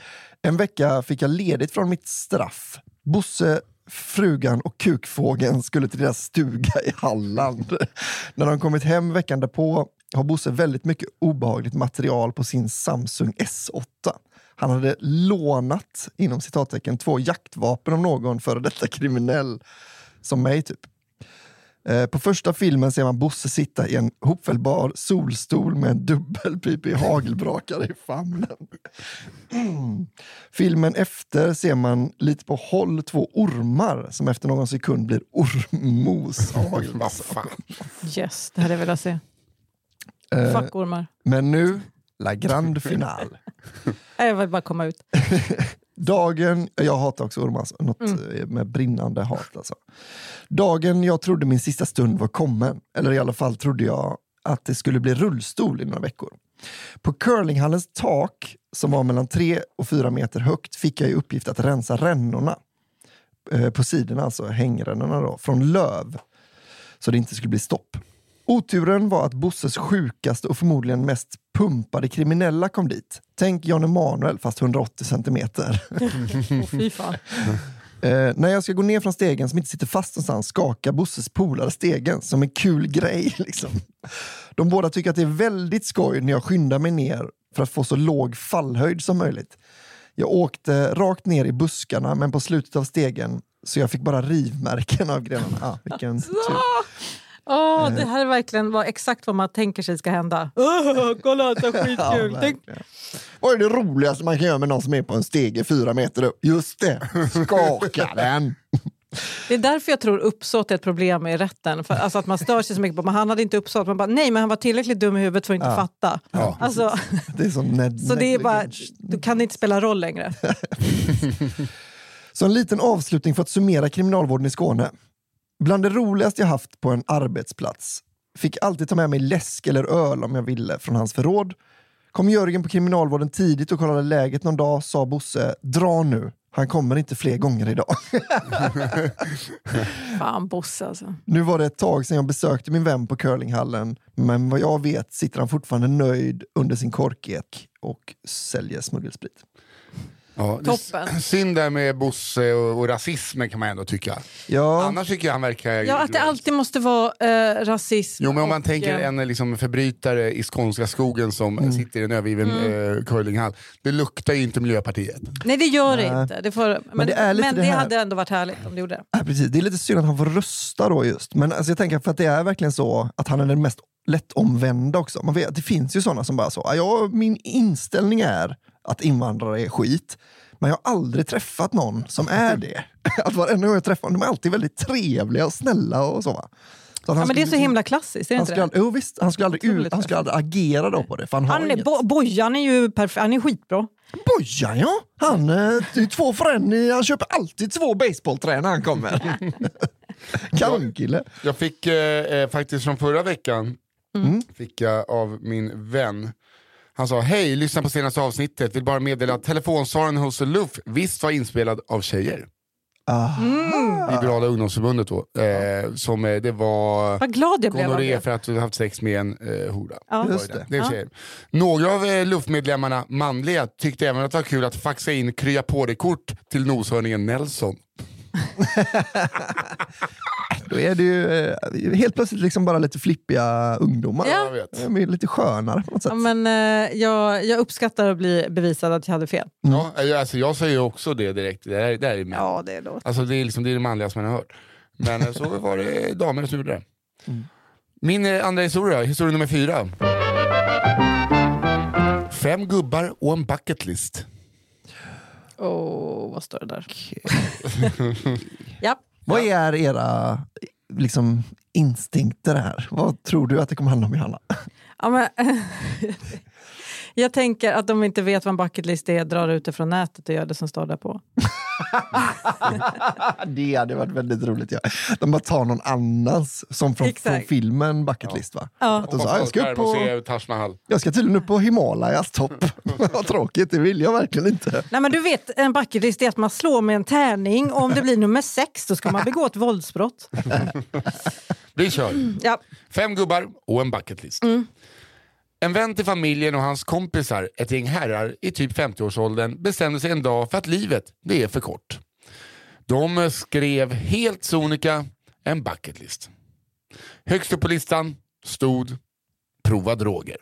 S1: En vecka fick jag ledigt från mitt straff. Bosse, frugan och kukfågeln skulle till deras stuga i Halland. När de kommit hem veckan därpå har Bosse väldigt mycket obehagligt material på sin Samsung S8. Han hade lånat, inom citattecken, två jaktvapen av någon före detta kriminell som mig typ. Eh, På första filmen ser man Bosse sitta i en hopfällbar solstol med en dubbelpipig hagelbrakare i famnen. Mm. Filmen efter ser man lite på håll två ormar som efter någon sekund blir ormos av
S2: fan.
S3: Yes, det hade jag velat se.
S1: Eh,
S3: Fuck ormar.
S1: Men nu, la grande finale.
S3: Nej, Jag vill bara komma ut.
S1: Dagen, jag hatar också ormar, alltså, något eh, med brinnande hat alltså. Dagen jag trodde min sista stund var kommen, eller i alla fall trodde jag att det skulle bli rullstol i några veckor. På curlinghallens tak, som var mellan tre och fyra meter högt, fick jag i uppgift att rensa rännorna. Eh, på sidorna, alltså hängrännorna då, från löv. Så det inte skulle bli stopp. Oturen var att Bosses sjukaste och förmodligen mest pumpade kriminella kom dit. Tänk Jan Emanuel fast 180 centimeter.
S3: Åh, fy fan.
S1: Eh, när jag ska gå ner från stegen som inte sitter fast någonstans skakar Bosses polare stegen som en kul grej. Liksom. De båda tycker att det är väldigt skoj när jag skyndar mig ner för att få så låg fallhöjd som möjligt. Jag åkte rakt ner i buskarna men på slutet av stegen så jag fick bara rivmärken av grenarna. Ah, vilken tur. Eh.
S3: det här är verkligen vad, exakt vad man tänker sig ska hända. Åh, kolla, så skitkul.
S1: Ja,
S3: Tänk.
S1: Vad är det roligaste man kan göra med någon som är på en stege fyra meter upp? Just det, skaka den!
S3: det är därför jag tror uppsåt är ett problem i rätten. För, alltså att man stör sig så mycket på men han hade inte uppsåt. Man bara, nej, men han var tillräckligt dum i huvudet för att inte fatta.
S1: Ja,
S3: alltså,
S1: Det är som ned-
S3: så det är bara, då kan det inte spela roll längre.
S1: Så en liten avslutning för att summera kriminalvården i Skåne. Bland det roligaste jag haft på en arbetsplats. Fick alltid ta med mig läsk eller öl om jag ville från hans förråd. Kom Jörgen på kriminalvården tidigt och kollade läget någon dag, sa Bosse, dra nu. Han kommer inte fler gånger idag.
S3: Fan Bosse alltså.
S1: Nu var det ett tag sedan jag besökte min vän på curlinghallen, men vad jag vet sitter han fortfarande nöjd under sin korkek och säljer smuggelsprit.
S2: Ja,
S3: Toppen.
S2: Synd där med Bosse och, och rasismen kan man ändå tycka.
S1: Ja,
S2: Annars tycker jag han verkar...
S3: Ja, att det alltid måste vara eh, rasism.
S2: Jo men om man
S3: och,
S2: tänker
S3: eh,
S2: en liksom, förbrytare i skånska skogen som
S1: Mm.
S2: sitter i en övergiven
S3: Mm.
S2: eh, curlinghall. Det luktar ju inte Miljöpartiet.
S3: Nej det gör det inte. Det får, men
S1: det är lite
S3: men
S1: det
S3: det
S1: här-
S3: hade ändå varit härligt om det gjorde det.
S1: Ja, precis. Det är lite synd att han får rösta då just. Men alltså, jag tänker för att det är verkligen så att han är den mest lättomvända också. Man vet, det finns ju sådana som bara så, "Ja, ja, min inställning är att invandrare är skit. Men jag har aldrig träffat någon som är det. Att varenda gång jag träffar dem, de är alltid väldigt trevliga och snälla och så. Så
S3: Ja, men det är så
S1: skulle-
S3: himla klassiskt, är det
S1: Han
S3: inte
S1: skulle,
S3: det?
S1: aldrig, jo, visst, han skulle aldrig,
S3: Otroligt
S1: ut, han skulle aldrig agera då på det. För han
S3: Han är,
S1: inget.
S3: Bo, Bojan är ju perfekt, han är skitbra.
S1: Bojan ja! Han, eh, är två för en, i- han köper alltid två baseballträn när han kommer. Kanonkille.
S2: Jag fick eh, eh, faktiskt från förra veckan,
S3: Mm.
S2: fick jag av min vän, han sa hej, lyssna på senaste avsnittet, vill bara meddela att telefonsvararen hos Luff visst var inspelad av tjejer.
S3: Mm.
S2: Liberala ungdomsförbundet då. Eh, som eh, det var
S3: Vad glad jag blev av
S2: gonorré
S3: det.
S2: för att du haft sex med en eh, hora.
S3: Ja.
S2: var
S1: Just
S2: det.
S1: det.
S2: är
S3: Ja.
S2: tjejer. Några av eh, luftmedlemmarna, manliga, tyckte även att det var kul att faxa in krya på dig kort till noshörningen Nelson.
S1: Då är det ju eh, helt plötsligt liksom bara lite flippiga ungdomar.
S3: Ja.
S2: Jag vet.
S1: De är lite skönare på något sätt.
S3: Ja, men, eh, jag, jag uppskattar att bli bevisad att jag hade fel.
S2: Ja, eh, alltså, jag säger ju också det direkt, det här, det här är.
S3: Ja, det är då.
S2: Alltså det är, liksom, det är det manligaste man har hört. Men eh, så var det damer som gjorde det. Min eh, andra historia, historia nummer fyra. Fem gubbar och en bucket
S3: Åh, vad står det där? ja.
S1: Vad är era liksom, instinkter här? Vad tror du att det kommer handla om Johanna?
S3: Ja, men, Jag tänker att de inte vet vad en bucket list är, drar ut det från nätet och gör det som står där på.
S1: Det hade varit väldigt roligt. Ja. De bara tar någon annans, som från, från filmen Bucket List. Va?
S3: Ja.
S1: Att de sa, jag, ska upp på, jag ska tydligen upp på Himalayas topp. Vad tråkigt, det vill jag verkligen inte.
S3: Nej men du vet, en bucket list är att man slår med en tärning och om det blir nummer sex då ska man begå ett våldsbrott.
S2: Vi kör.
S3: Ja.
S2: Fem gubbar och en bucket list. En vän till familjen och hans kompisar, ett gäng herrar i typ 50-årsåldern, bestämde sig en dag för att livet, det är för kort. De skrev helt sonika en bucket list. Högst upp på listan stod prova droger.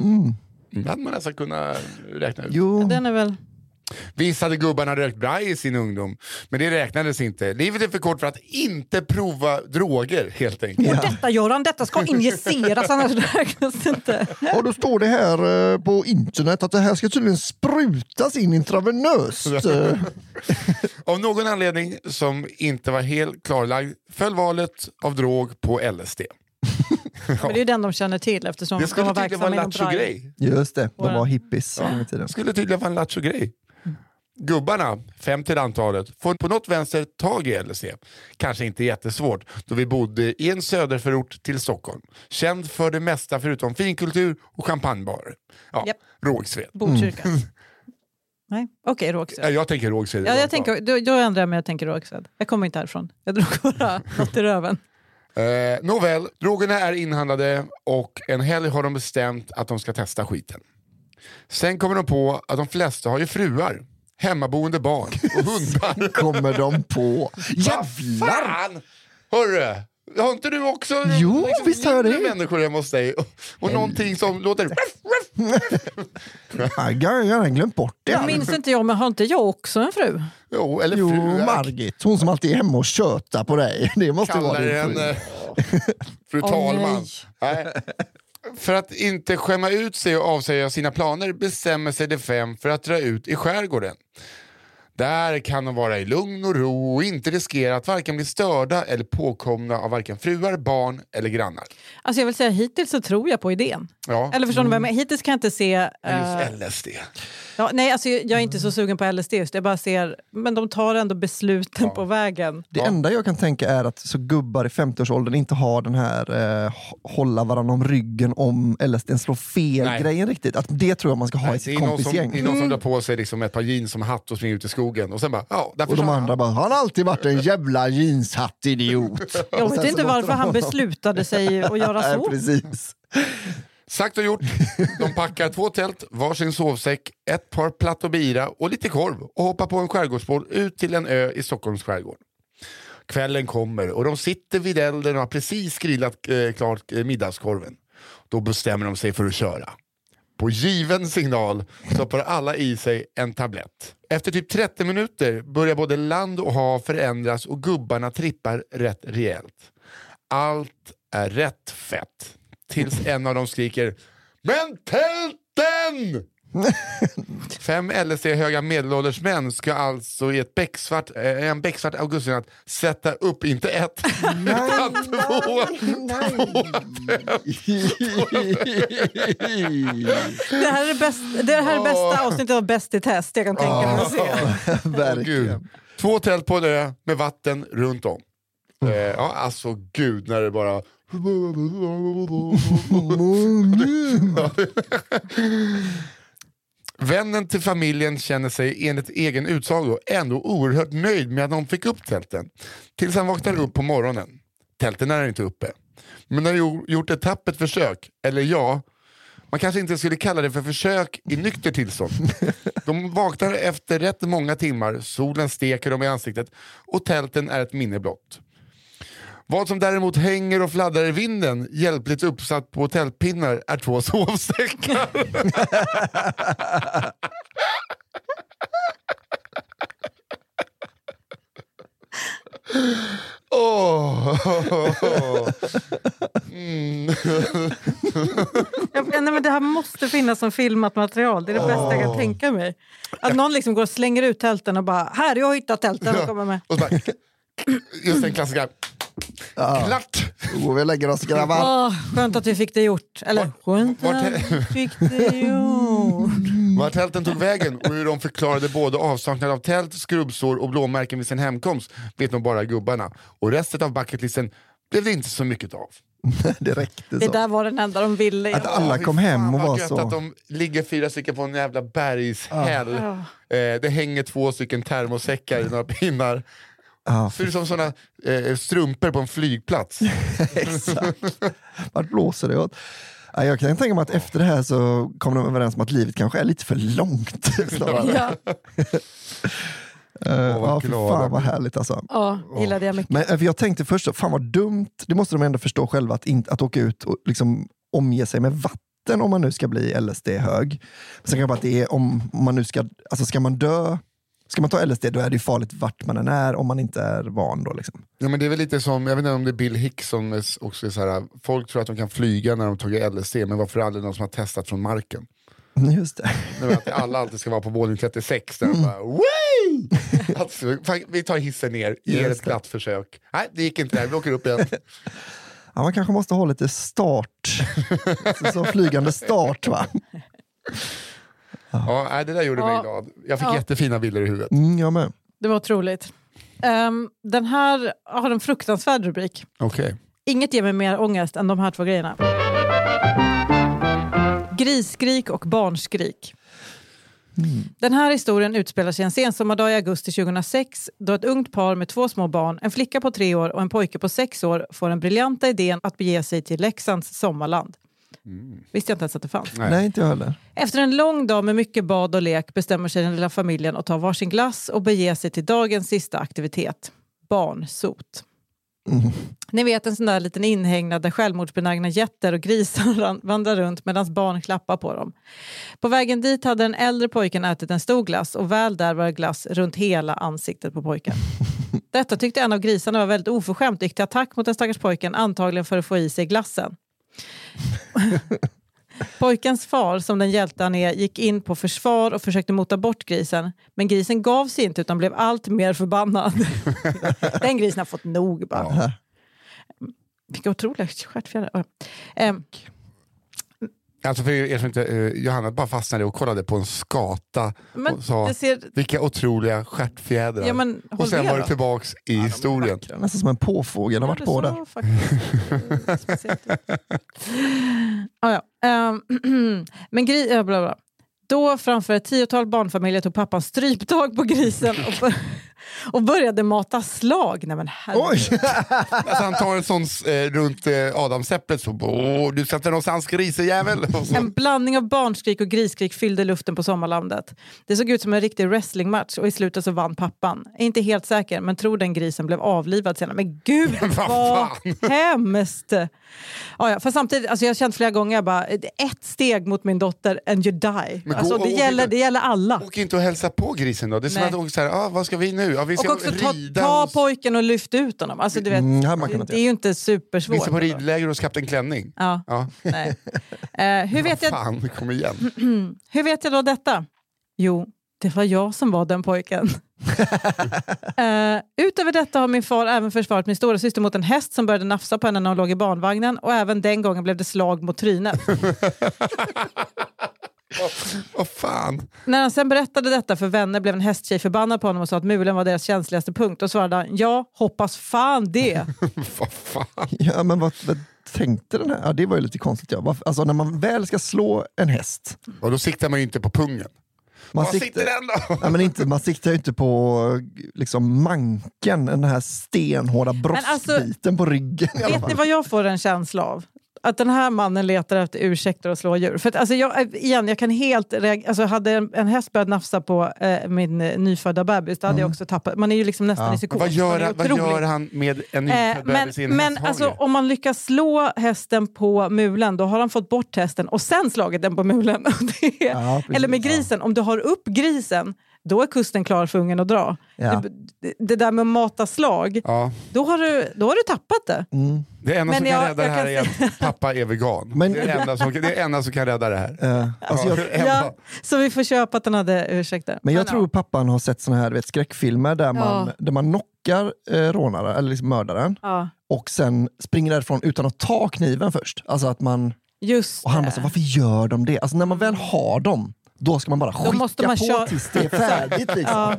S2: Mm. Det hade man nästan kunnat räkna ut.
S1: Jo,
S3: Den är väl...
S2: Visst hade gubbarna rökt braj i sin ungdom, men det räknades inte. Livet är för kort för att inte prova droger helt enkelt.
S3: Och detta Göran, detta ska injiceras annars räknas det inte.
S1: och då står det här eh, på internet att det här ska tydligen sprutas in intravenöst.
S2: Av någon anledning som inte var helt klarlagd föll valet av drog på LSD.
S3: Men det är ju den de känner till eftersom
S2: Det
S3: de
S2: skulle
S3: var
S2: tydligen vara en
S3: verksamma inom Braille.
S2: lattjo-grej.
S1: Just det, de var hippies en tiden.
S2: Det skulle tydligen vara en lattjo-grej. Gubbarna, fem till antalet, får på något vänster tag i LSD. Kanske inte jättesvårt, då vi bodde i en söderförort till Stockholm. Känd för det mesta förutom finkultur och champagnebarer. Ja,
S3: Japp.
S2: Rågsved.
S3: Botkyrka. Nej, okej Rågsved.
S2: Ja, jag tänker Rågsved.
S3: Ja, jag tänker, då, då ändrar jag mig och tänker Rågsved. Jag kommer inte härifrån. Jag drog bara något i röven.
S2: Eh, nåväl, drogerna är inhandlade och en helg har de bestämt att de ska testa skiten. Sen kommer de på att de flesta har ju fruar, hemmaboende barn och hundar.
S1: Kommer de på. Jävlar!
S2: fan! Hörru, har inte du också
S1: Jo, visst har det.
S2: människor hemma hos dig? Och, och någonting som låter...
S1: Jag har glömt bort det.
S3: Jag minns inte jag, men har inte jag också en fru?
S2: Jo, eller
S1: Jo,
S2: fruar.
S1: Margit, hon som alltid är hemma och tjötar på dig. Det måste vara
S2: Kallar
S1: din
S2: en
S1: fru.
S2: eh, fru talman.
S3: nej.
S2: Nej. För att inte skämma ut sig och avsäga sina planer bestämmer sig de fem för att dra ut i skärgården. Där kan de vara i lugn och ro och inte riskera att varken bli störda eller påkomna av varken fruar, barn eller grannar.
S3: Alltså jag vill säga hittills så tror jag på idén.
S2: Ja.
S3: Eller förstår ni vad jag menar? Hittills kan jag inte se...
S2: Men
S3: eh,
S2: just LSD.
S3: Ja, nej, alltså jag är inte så sugen på LSD just. Jag bara ser... Men de tar ändå besluten på vägen.
S1: Det enda jag kan tänka är att så gubbar i 50-årsåldern inte har den här eh, hå- hålla varandra om ryggen om LSD slår fel
S2: Nej.
S1: grejen riktigt. Att det tror jag man ska ha i
S2: Det
S1: sitt
S2: är, någon som,
S1: kompisgäng.
S2: det är någon som drar på sig liksom ett par jeans som hatt och springer ut i skogen och sen bara, ja, där
S1: Och de
S2: försvann han.
S1: andra bara, han har alltid varit en jävla jeanshatt-idiot.
S3: Jag vet inte varför han beslutade sig att göra
S1: Nej,
S3: så.
S1: precis.
S2: Sagt och gjort. De packar två tält, varsin sovsäck, ett par platt och bira och lite korv och hoppar på en skärgårdsbåt ut till en ö i Stockholms skärgård. Kvällen kommer och de sitter vid elden och har precis grillat eh, klart eh, middagskorven. Då bestämmer de sig för att köra. På given signal stoppar alla i sig en tablett. Efter typ 30 minuter börjar både land och hav förändras och gubbarna trippar rätt rejält. Allt är rätt fett. Tills en av dem skriker Men tälten! Fem LSD-höga medelålders män ska alltså i ett becksvart, eh, en becksvart augustinatt sätta upp inte ett, utan två.
S3: Det här är det, bäst, det här är det bästa avsnittet av Bäst i test jag kan tänka mig att se.
S2: Gud.
S1: Verkligen.
S2: Två tält på ö med vatten runt om. Eh, ja, alltså gud när det bara... Vännen till familjen känner sig enligt egen utsago ändå oerhört nöjd med att de fick upp tälten. Tills han vaknar upp på morgonen. Tälten är inte uppe. Men har jo- gjort ett tappert försök, eller ja, man kanske inte skulle kalla det för försök i nykter tillstånd. De vaknar efter rätt många timmar, solen steker dem i ansiktet och tälten är ett minne blott. Vad som däremot hänger och fladdrar i vinden, hjälpligt uppsatt på tältpinnar, är två sovsäckar. Åh.
S3: Jag, nej, men det här måste finnas som filmat material. Det är det bästa jag kan tänka mig. Att någon liksom går och slänger ut tälten och bara “här, jag har hittat tälten” och kommer med.
S2: Och så bara, just den klassiska. Klart!
S1: Och vi lägger oss grabbar.
S3: Åh, skönt att vi fick det gjort. Eller skönt
S2: vart-
S3: att vi fick det gjort.
S2: Var tälten tog vägen och hur de förklarade både avsaknad av tält, skrubbsår och blåmärken vid sin hemkomst vet nog bara gubbarna. Och resten av bucketlisten blev det inte så mycket av.
S1: Det räckte
S3: Det
S1: så.
S3: där var den enda de ville.
S1: Att alla kom hem och var så...
S2: att de ligger fyra stycken på en jävla bergshäll. Eh, det hänger två stycken termosäckar i några pinnar.
S1: Ja,
S2: Ser ut som såna eh, strumpor på en flygplats.
S1: exakt. Vart blåser det åt? Ja, jag kan tänka mig att efter det här så kom de överens om att livet kanske är lite för långt.
S3: Ja,
S1: Eh,
S2: vad
S1: ja, för fan vad härligt alltså.
S3: ja gillade jag mycket.
S1: Men eh, för jag tänkte först, så, fan vad dumt, det måste de ändå förstå själva, att, inte, att åka ut och liksom omge sig med vatten om man nu ska bli LSD-hög. Sen kan jag bara att det är om om man nu ska, alltså ska man dö, ska man ta LSD då är det ju farligt vart man än är om man inte är van då liksom.
S2: Ja, men det är väl lite som, jag vet inte om det är Bill Hicks som är också är så här, folk tror att de kan flyga när de tagit LSD, men varför aldrig någon som har testat från marken?
S1: Just det.
S2: Nu att alla alltid ska vara på våning 36 där de bara! Alltså, vi tar hissen ner, ger ett
S1: det.
S2: glatt försök. Nej, det gick inte där, vi åker upp igen.
S1: Ja, man kanske måste ha lite start, så, så flygande start va?
S2: Ja, nej, det där gjorde mig
S3: Ja.
S2: glad. Jag fick
S3: Ja.
S2: jättefina bilder i huvudet.
S1: Mm, jag med.
S3: Det var otroligt. Ehm, den här har en fruktansvärd rubrik.
S2: Okej.
S3: Inget ger mig mer ångest än de här två grejerna. Grisskrik och barnskrik. Den här historien utspelar sig en sensommardag i augusti 2006 då ett ungt par med två små barn, en flicka på tre år och en pojke på sex år får den briljanta idén att bege sig till Leksands sommarland. Visste jag inte ens att det fanns.
S2: Nej.
S1: Nej, inte jag heller.
S3: Efter en lång dag med mycket bad och lek bestämmer sig den lilla familjen att ta varsin glass och bege sig till dagens sista aktivitet, barnsot. Ni vet en sån där liten inhägnad där självmordsbenägna getter och grisar vandrar runt medan barn klappar på dem. På vägen dit hade den äldre pojken ätit en stor glass och väl där var det glass runt hela ansiktet på pojken. Detta tyckte en av grisarna var väldigt oförskämt och gick till attack mot den stackars pojken antagligen för att få i sig glassen. Pojkens far, som den hjälte han är, gick in på försvar och försökte mota bort grisen. Men grisen gav sig inte utan blev allt mer förbannad. den grisen har fått nog bara. Vilka otroliga stjärtfjädrar. Ja.
S2: Alltså för er som inte, eh, Johanna bara fastnade och kollade på en skata
S3: Men
S2: och sa
S3: det ser-
S2: vilka otroliga stjärtfjädrar.
S3: Ja, men håll
S2: och sen var det
S3: då.
S2: tillbaks i historien.
S1: Nästan som en påfågel har varit på där.
S3: faktiskt, eh, speciellt ut. ja. Ehm, men gri- ja, bla, bla. Då framför ett tiotal barnfamiljer tog pappan stryptag på grisen och, bör- och började mata slag. Nej, men.
S1: Oj!
S2: Alltså han tar en sån eh, runt eh, adamsäpplet så Åh, du sätter någonstans grisejävel.
S3: En blandning av barnskrik och grisskrik fyllde luften på sommarlandet. Det såg ut som en riktig wrestlingmatch och i slutet så vann pappan. Jag är inte helt säker, men tror den grisen blev avlivad senare. Men gud
S2: Vad
S3: hemskt! Ja, ja, fast samtidigt, alltså jag har känt flera gånger, jag bara, ett steg mot min dotter and you die. Alltså, det, gäller, det gäller alla.
S2: Åk inte och hälsa på grisen då. Det är som
S3: Nej.
S2: att åka så här, ah, vad ska vi nu? Ja,
S3: Och också ta, ta pojken och lyft ut honom. Alltså, du vet,
S1: Mm,
S3: det, det är ju inte supersvårt.
S2: Vi ska på ridläger hos Kapten Klänning.
S3: Ja,
S2: Ja.
S3: nej. Eh, hur, vet jag,
S2: Fan, kom igen.
S3: hur vet jag då detta? Jo, det var jag som var den pojken. Eh, utöver detta har min far även försvarat min stora syster mot en häst som började nafsa på henne när hon låg i barnvagnen och även den gången blev det slag mot trynet.
S2: Vad fan.
S3: När han sen berättade detta för vänner blev en hästtjej förbannad på honom och sa att mulen var deras känsligaste punkt. Och svarade han, ja, hoppas fan det.
S2: Vad fan.
S1: Ja, men vad, vad tänkte den här? Ja, det var ju lite konstigt. Ja. Alltså när man väl ska slå en häst.
S2: Och då siktar man ju inte på pungen.
S1: Man
S2: Var sitter den då?
S1: Nej, men inte, man siktar ju inte på liksom, manken, den här stenhårda
S3: alltså,
S1: bröstbiten på ryggen.
S3: Vet ni vad jag får en känsla av? Att den här mannen letar efter ursäkter att slå djur. För att, alltså, jag, igen, jag kan helt alltså, Hade en, en häst börjat nafsa på eh, min eh, nyfödda bebis, då hade jag också tappat. Man är ju liksom nästan i psykos.
S2: Vad gör, han, vad gör han med en
S3: Eh,
S2: nyfödd
S3: men
S2: bebis
S3: men
S2: hästhage?
S3: alltså, om man lyckas slå hästen på mulen, då har han fått bort hästen och sen slagit den på mulen. Är,
S1: Ja, precis.
S3: eller med grisen, om du har upp grisen, då är kusten klar för ungen att dra.
S1: Ja.
S3: Det, det, där med att mata slag,
S2: Ja.
S3: då, har du, då har du tappat det.
S2: Det enda
S3: Men
S2: som
S3: jag-
S2: kan rädda det
S3: jag
S2: här
S3: kan
S2: är att pappa är vegan.
S1: Men-
S2: det, är det, enda som, det är enda som kan rädda det här.
S1: Eh, alltså jag,
S2: det enda.
S3: Ja, så vi får köpa att den hade ursäkter.
S1: men jag
S3: ja.
S1: tror pappan har sett såna här vet, skräckfilmer där man,
S3: Ja.
S1: där man knockar eh, rånare, eller liksom mördaren.
S3: Ja.
S1: och sen springer därifrån utan att ta kniven först. Alltså att man,
S3: Just
S1: och han bara, så, varför gör de det? Alltså när man väl har dem, då ska man bara skicka
S3: måste man
S1: på
S3: köra-
S1: tills det är färdigt. Liksom.
S3: Ja,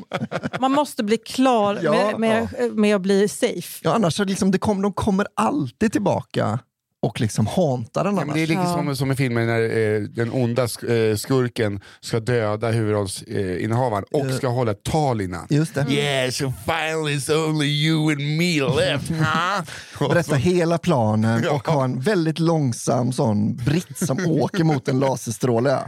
S3: man måste bli klar
S1: Ja,
S3: med, med, med att bli safe.
S1: Ja, annars så liksom, det kom, de kommer alltid tillbaka och liksom hauntar den
S2: Ja,
S1: annars.
S2: det är lite
S3: Ja.
S2: som, som i filmen när eh, den onda sk- eh, skurken ska döda huvudrollsinnehavaren eh, och ska hålla ett tal innan.
S1: Just det.
S2: Yeah, so finally it's only you and me left, huh?
S1: Berätta hela planen och ha en väldigt långsam sån britt som åker mot en laserstråle.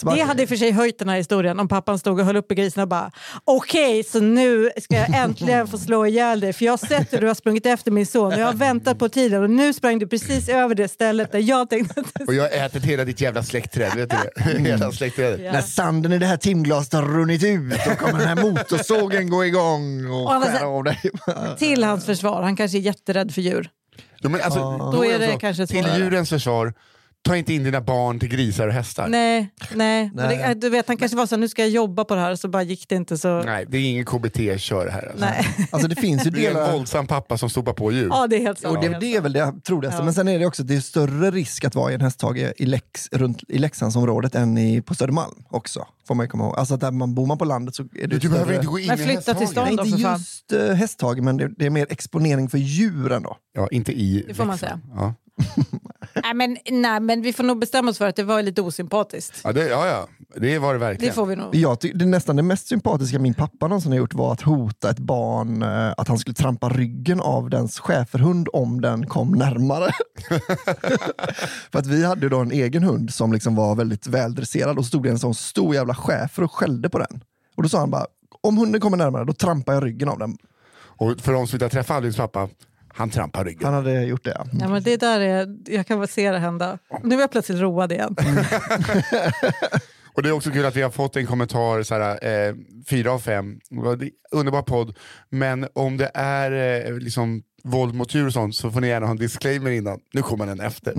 S1: Så
S3: Det hade i och för sig höjt den här historien om pappan stod och höll uppe grisen och bara okej, så nu ska jag äntligen få slå ihjäl dig för jag har sett hur du har sprungit efter min son och jag har väntat på tiden och nu sprang du precis över det stället där jag tänkte att
S2: Och jag har ätit hela ditt jävla släktträd, vet du det? hela släktträdet.
S3: Ja.
S1: När sanden i det här timglaset har runnit ut, då kommer den här motorsågen gå igång och
S3: Och
S1: skära av dig.
S3: till hans försvar, han kanske är jätterädd för djur.
S2: Ja, men alltså,
S3: Då är
S2: jag
S3: det
S2: så,
S3: kanske
S2: Till
S3: svårare.
S2: djurens försvar, ta inte in dina barn till grisar och hästar.
S3: Nej, nej.
S1: Nej.
S3: Det, du vet, han kanske var så nu ska jag jobba på det här så bara gick det inte så.
S2: Nej, det är ingen KBT-kör här. Alltså.
S3: Nej.
S1: Alltså det finns ju
S2: Det är en våldsam pappa som stopar på djur.
S3: Ja, det är helt sant.
S1: Och det, det är väl det troligaste.
S3: Ja.
S1: Men sen är det också det är större risk att vara i en hästhage i, Lex, runt, i Leksandsområdet än i, på Södermalm också. Får man ju komma ihåg. Alltså att där man bor man på landet så är det
S2: Du
S1: större...
S2: behöver inte gå in
S3: Men
S2: i
S3: flytta till stan. Då,
S1: inte just uh, hästhage, men det, det är mer exponering för djuren då.
S2: Ja, inte i
S3: Det får man säga.
S2: Ja.
S3: Nej, men, nej, men vi får nog bestämma oss för att det var lite osympatiskt.
S2: Ja, det, ja, ja, det var det verkligen.
S3: Det får vi nog.
S1: Jag ty- det nästan det mest sympatiska min pappa någonsin har gjort var att hota ett barn eh, att han skulle trampa ryggen av dens schäferhund om den kom närmare. För att vi hade då en egen hund som liksom var väldigt väldresserad och så stod det en sån stor jävla schäfer och skällde på den. Och då sa han bara, om hunden kommer närmare då trampar jag ryggen av den.
S2: Och för de som inte har träffat Albins pappa, han trampar ryggen.
S1: Han hade gjort det. Ja.
S3: Ja, men det där är, jag kan bara se det hända. Nu är jag plötsligt road igen.
S2: Och det är också kul att vi har fått en kommentar, så här, eh, fyra av fem, underbar podd, men om det är eh, liksom våld mot djur och sånt så får ni gärna ha en disclaimer innan. Nu kommer den efter.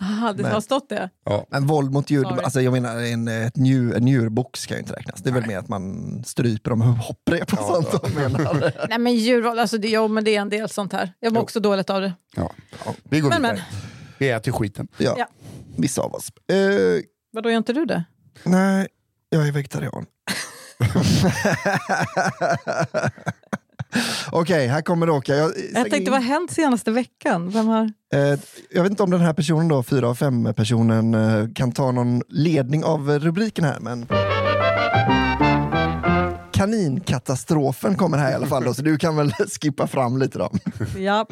S3: Aha, det har stått det.
S2: Ja.
S1: Men våld mot djur,
S3: Sorry.
S1: alltså jag menar en, ett njur, en njurbox ska ju inte räknas. Det är väl mer att man stryper dem med hopprep och sånt. de menar.
S3: Nej men djurvåld, alltså det, jo, men det är en del sånt här. Jag mår också dåligt av det.
S2: Ja. Vi går
S3: Men,
S2: vidare.
S3: men.
S2: Vi äter skiten.
S1: Ja,
S3: Ja.
S1: vissa av oss. Eh,
S3: Vadå, gör inte du det?
S1: nej, jag är vegetarian. Okej, här kommer det åka. Jag,
S3: Jag tänkte, vad har hänt senaste veckan? Vem har...
S1: Eh, jag vet inte om den här personen då, fyra av fem personen, eh, kan ta någon ledning av rubriken här, men Kaninkatastrofen kommer här i alla fall, då, så du kan väl skippa fram lite då.
S3: Ja.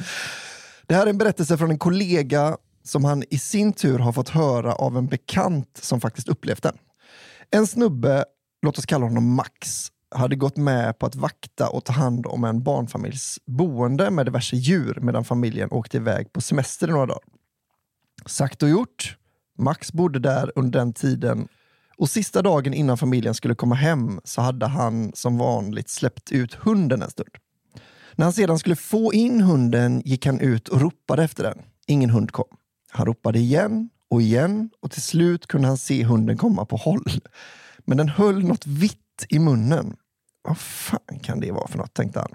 S1: Det här är en berättelse från en kollega som han i sin tur har fått höra av en bekant som faktiskt upplevt den. En snubbe, låt oss kalla honom Max, hade gått med på att vakta och ta hand om en barnfamiljs boende med diverse djur medan familjen åkte iväg på semester i några dagar. Sagt och gjort. Max bodde där under den tiden och sista dagen innan familjen skulle komma hem så hade han som vanligt släppt ut hunden en stund. När han sedan skulle få in hunden gick han ut och ropade efter den. Ingen hund kom. Han ropade igen och igen och till slut kunde han se hunden komma på håll. Men den höll något vitt i munnen. Vad fan kan det vara för något, tänkte han.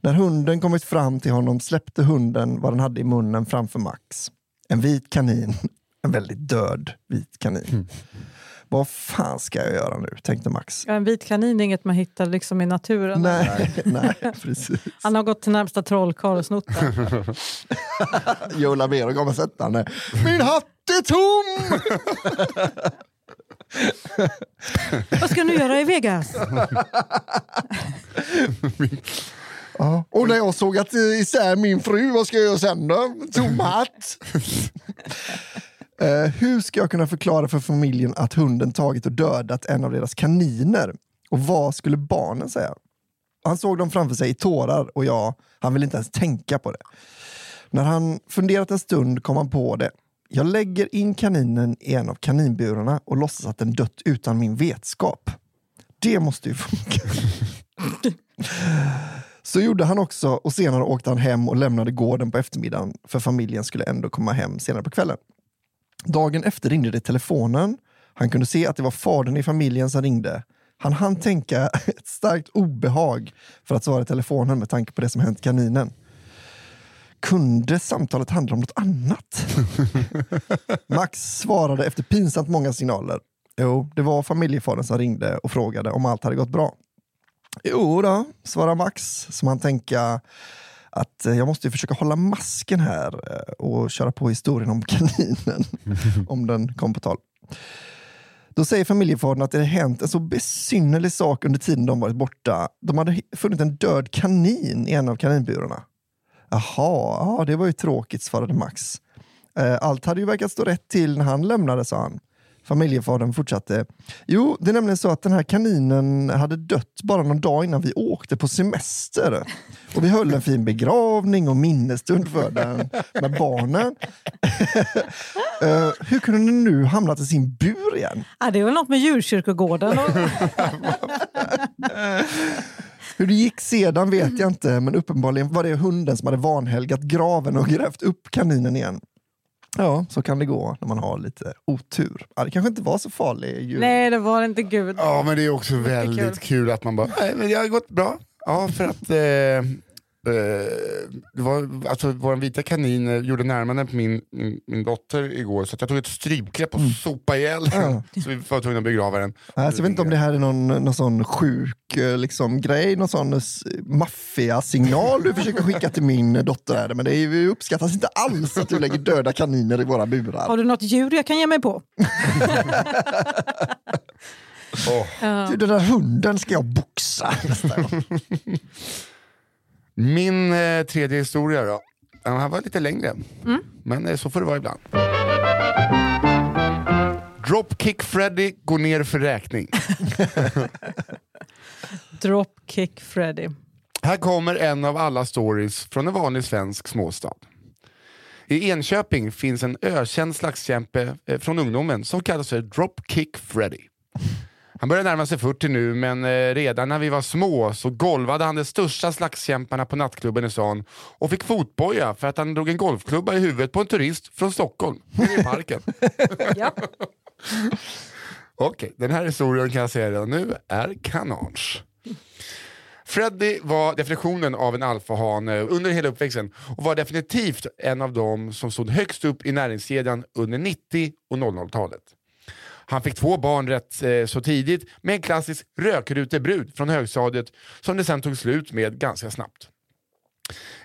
S1: När hunden kommit fram till honom släppte hunden vad den hade i munnen framför Max. En vit kanin. En väldigt död vit kanin. Vad fan ska jag göra nu, tänkte Max.
S3: Ja, en vit kanin är inget man hittar liksom i naturen.
S1: Nej, nej, precis.
S3: Han har gått till närmsta trollkarl och snott den.
S1: Joe Labero kommer sätta henne. Min hatt är tom!
S3: Vad ska du göra i Vegas?
S1: Ja. Och när jag såg att isär min fru, vad ska jag göra sen då? Tom hatt! Eh, hur ska jag kunna förklara för familjen att hunden tagit och dödat en av deras kaniner? Och vad skulle barnen säga? Han såg dem framför sig i tårar och jag, han ville inte ens tänka på det. När han funderat en stund kom han på det. Jag lägger in kaninen i en av kaninburarna och låtsas att den dött utan min vetskap. Det måste ju funka. Så gjorde han också och senare åkte han hem och lämnade gården på eftermiddagen för familjen skulle ändå komma hem senare på kvällen. Dagen efter ringde det telefonen. Han kunde se att det var fadern i familjen som ringde. Han hann tänka ett starkt obehag för att svara i telefonen med tanke på det som hänt kaninen. Kunde samtalet handla om något annat? Max svarade efter pinsamt många signaler. Jo, det var familjefadern som ringde och frågade om allt hade gått bra. Jo då, svarade Max, som han tänka att eh, jag måste ju försöka hålla masken här eh, och köra på historien om kaninen, om den kom på tal. Då säger familjefadern att det hänt en så besynnerlig sak under tiden de varit borta. De hade funnit en död kanin i en av kaninburarna. Jaha, ja, det var ju tråkigt, svarade Max. Eh, Allt hade ju verkat stå rätt till när han lämnade, sa han. Familjefadern fortsatte. Jo, det är nämligen så att den här kaninen hade dött bara någon dag innan vi åkte på semester. Och vi höll en fin begravning och minnesstund för den med barnen. Eh, hur kunde den nu hamnat i sin bur igen?
S3: Ja, det är väl något med djurkyrkogården. Och...
S1: Hur det gick sedan vet jag inte, men uppenbarligen var det hunden som hade vanhelgat graven och grävt upp kaninen igen. Ja, så kan det gå när man har lite otur. Ja, det kanske inte var så farlig djur.
S3: Nej, det var inte gud.
S2: Ja, men det är också väldigt kul att man bara, nej men det har gått bra. Ja, för att eh, det var, alltså, vår vita kanin eh, gjorde närmanden på min, min, min dotter igår så att jag tog ett strypgrepp och sopade ihjäl den.
S1: Ja.
S2: Så vi var tvungna att begrava den.
S1: Alltså, jag vet inte om det här är någon, någon sån sjuk eh, liksom, grej, någon sån maffiasignal du försöker skicka till min dotter. Här. Men det är, vi uppskattas inte alls att du lägger döda kaniner i våra burar.
S3: Har du något djur jag kan ge mig på?
S2: Åh.
S1: Du, Den där hunden ska jag boxa nästa gång.
S2: Min eh, tredje historia då. Den här var lite längre, men eh, så får det vara ibland. Dropkick Freddy går ner för räkning.
S3: Dropkick Freddy.
S2: Här kommer en av alla stories från en vanlig svensk småstad. I Enköping finns en ökänd slagskämpe eh, från ungdomen som kallas för Dropkick Freddy. Han börjar närma sig 40 nu, men eh, redan när vi var små så golvade han de största slagskämparna på nattklubben i stan och fick fotboja för att han drog en golfklubba i huvudet på en turist från Stockholm, i parken.
S3: Ja.
S2: Okej, den här historien kan jag säga redan nu är kanage. Freddy var definitionen av en alfahane under hela uppväxten och var definitivt en av dem som stod högst upp i näringskedjan under 90 och 00-talet. Han fick två barn rätt eh, så tidigt med en klassisk rökrutebrud från högstadiet som det sen tog slut med ganska snabbt.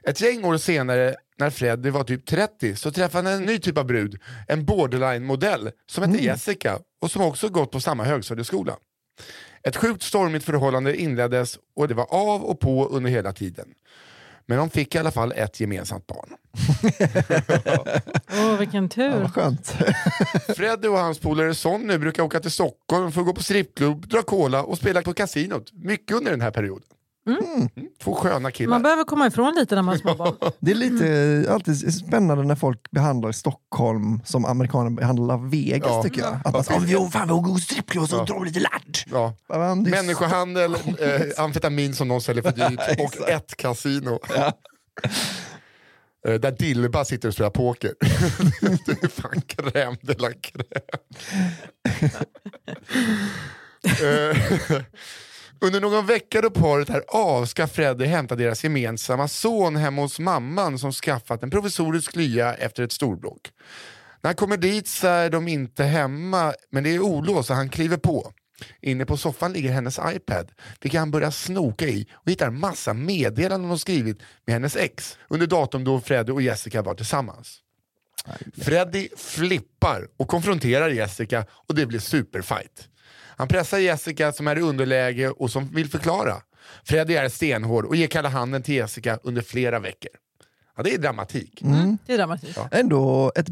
S2: Ett gäng år senare, när Freddy var typ 30, så träffade han en ny typ av brud. En borderline-modell som hette Jessica och som också gått på samma högstadieskola. Ett sjukt stormigt förhållande inleddes och det var av och på under hela tiden. Men de fick i alla fall ett gemensamt barn.
S3: Åh, vilken
S1: Ja,
S3: tur.
S1: vad skönt.
S2: Freddy och hans polare Sonny brukar åka till Stockholm för att gå på strippklubb, dra cola och spela på kasinot. Mycket under den här perioden. Mm. Två sköna killar.
S3: Man behöver komma ifrån lite när man är småbarn.
S1: Det är lite alltid spännande när folk behandlar Stockholm som amerikaner behandlar Vegas
S2: Ja.
S1: tycker jag. Att man säger, "Jo, fan vi går på strippklubb och så drar vi lite ladd.
S2: Ja.
S1: Ja,
S2: Människohandel, eh, amfetamin som någon säljer för dyrt och ett kasino. Eh, Där Dilba sitter och spelar poker. det är fan crème de la crème. Under någon vecka då paret är av ska Freddy hämta deras gemensamma son hemma hos mamman som skaffat en provisorisk lya efter ett storbråk. När han kommer dit så är de inte hemma, men det är olåst så han kliver på. Inne på soffan ligger hennes iPad, vilken han börjar snoka i och hittar massa meddelanden hon skrivit med hennes ex under datum då Freddy och Jessica var tillsammans. Freddy flippar och konfronterar Jessica och det blir superfight. Han pressar Jessica som är i underläge och som vill förklara. Freddy är stenhård och ger kalla handen till Jessica under flera veckor. Ja, det är dramatik.
S3: Det är dramatiskt.
S1: ändå ett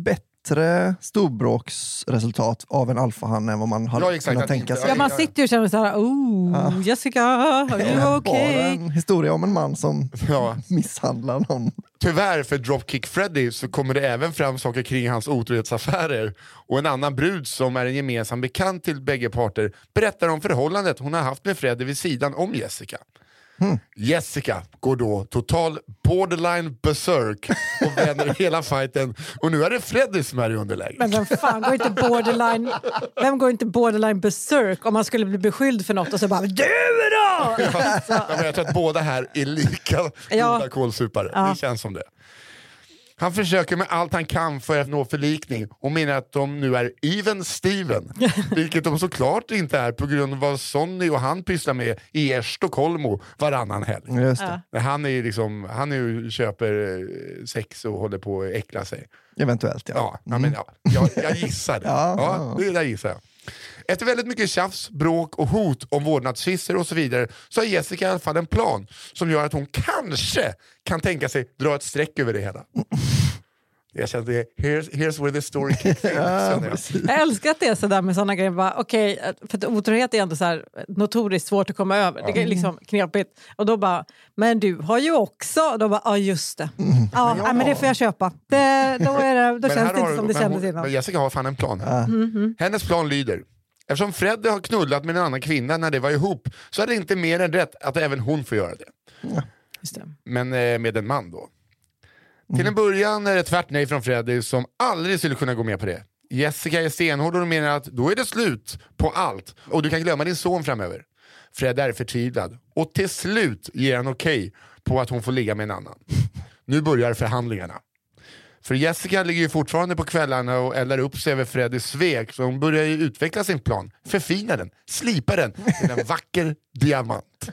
S1: bättre storbråksresultat av en alfahanne än vad man hade
S2: Ja, exakt,
S1: kunnat tänka sig.
S3: Ja, man sitter ju och känner såhär, oh, Jessica, are you
S1: Bara
S3: okay?
S1: en historia om en man som
S2: Ja.
S1: misshandlar någon.
S2: Tyvärr för Dropkick Freddy så kommer det även fram saker kring hans otrohetsaffärer och en annan brud som är en gemensam bekant till bägge parter berättar om förhållandet hon har haft med Freddy vid sidan om Jessica. Jessica går då total borderline berserk och vänder hela fighten och nu är det Freddy som är i underläge.
S3: Men vem fan går inte borderline, vem går inte borderline berserk om man skulle bli beskylld för något och så bara du då!
S2: Ja, men jag tror att båda här är lika
S3: Ja.
S2: goda kålsupare.
S3: Ja.
S2: Det känns som det. Han försöker med allt han kan för att nå förlikning och menar att de nu är even Steven. vilket de såklart inte är på grund av vad Sonny och han pysslar med i Estocolmo varannan helg.
S1: Just det.
S2: Men Han är ju liksom, han är ju, köper eh, sex och håller på att äckla sig.
S1: Eventuellt ja.
S2: Ja, ja, men, ja jag, jag gissar det.
S1: Ja,
S2: ja, det där gissar jag. Efter väldigt mycket tjafs, bråk och hot om vårdnadstvister och så vidare så har Jessica i alla fall en plan som gör att hon kanske kan tänka sig dra ett streck över det hela. Jag känner det, here's, here's where the story kicks in. känner jag.
S3: Älskar att det är sådär med sådana grejer. Bara, okay, för att otrohet är ändå så här, notoriskt svårt att komma över. Det är liksom knepigt. Och då bara, men du har ju också... Och då bara, ja just det. Ja, nej, men det får jag köpa. Det, då är det, då känns det
S2: har-
S3: inte som det kändes innan.
S2: Men Jessica har fan en plan. här. Hennes plan lyder. Eftersom Freddy har knullat med en annan kvinna när det var ihop så är det inte mer än rätt att även hon får göra det.
S3: Just det.
S2: Men eh, med en man då. Till en början är det tvärt nej från Freddy som aldrig skulle kunna gå med på det. Jessica är stenhård och menar att då är det slut på allt och du kan glömma din son framöver. Fred är förtvivlad och till slut ger han okej på att hon får ligga med en annan. Nu börjar förhandlingarna. För Jessica ligger ju fortfarande på kvällarna och eldar upp sig över Freddys svek så hon börjar ju utveckla sin plan, förfina den, slipa den till en vacker diamant.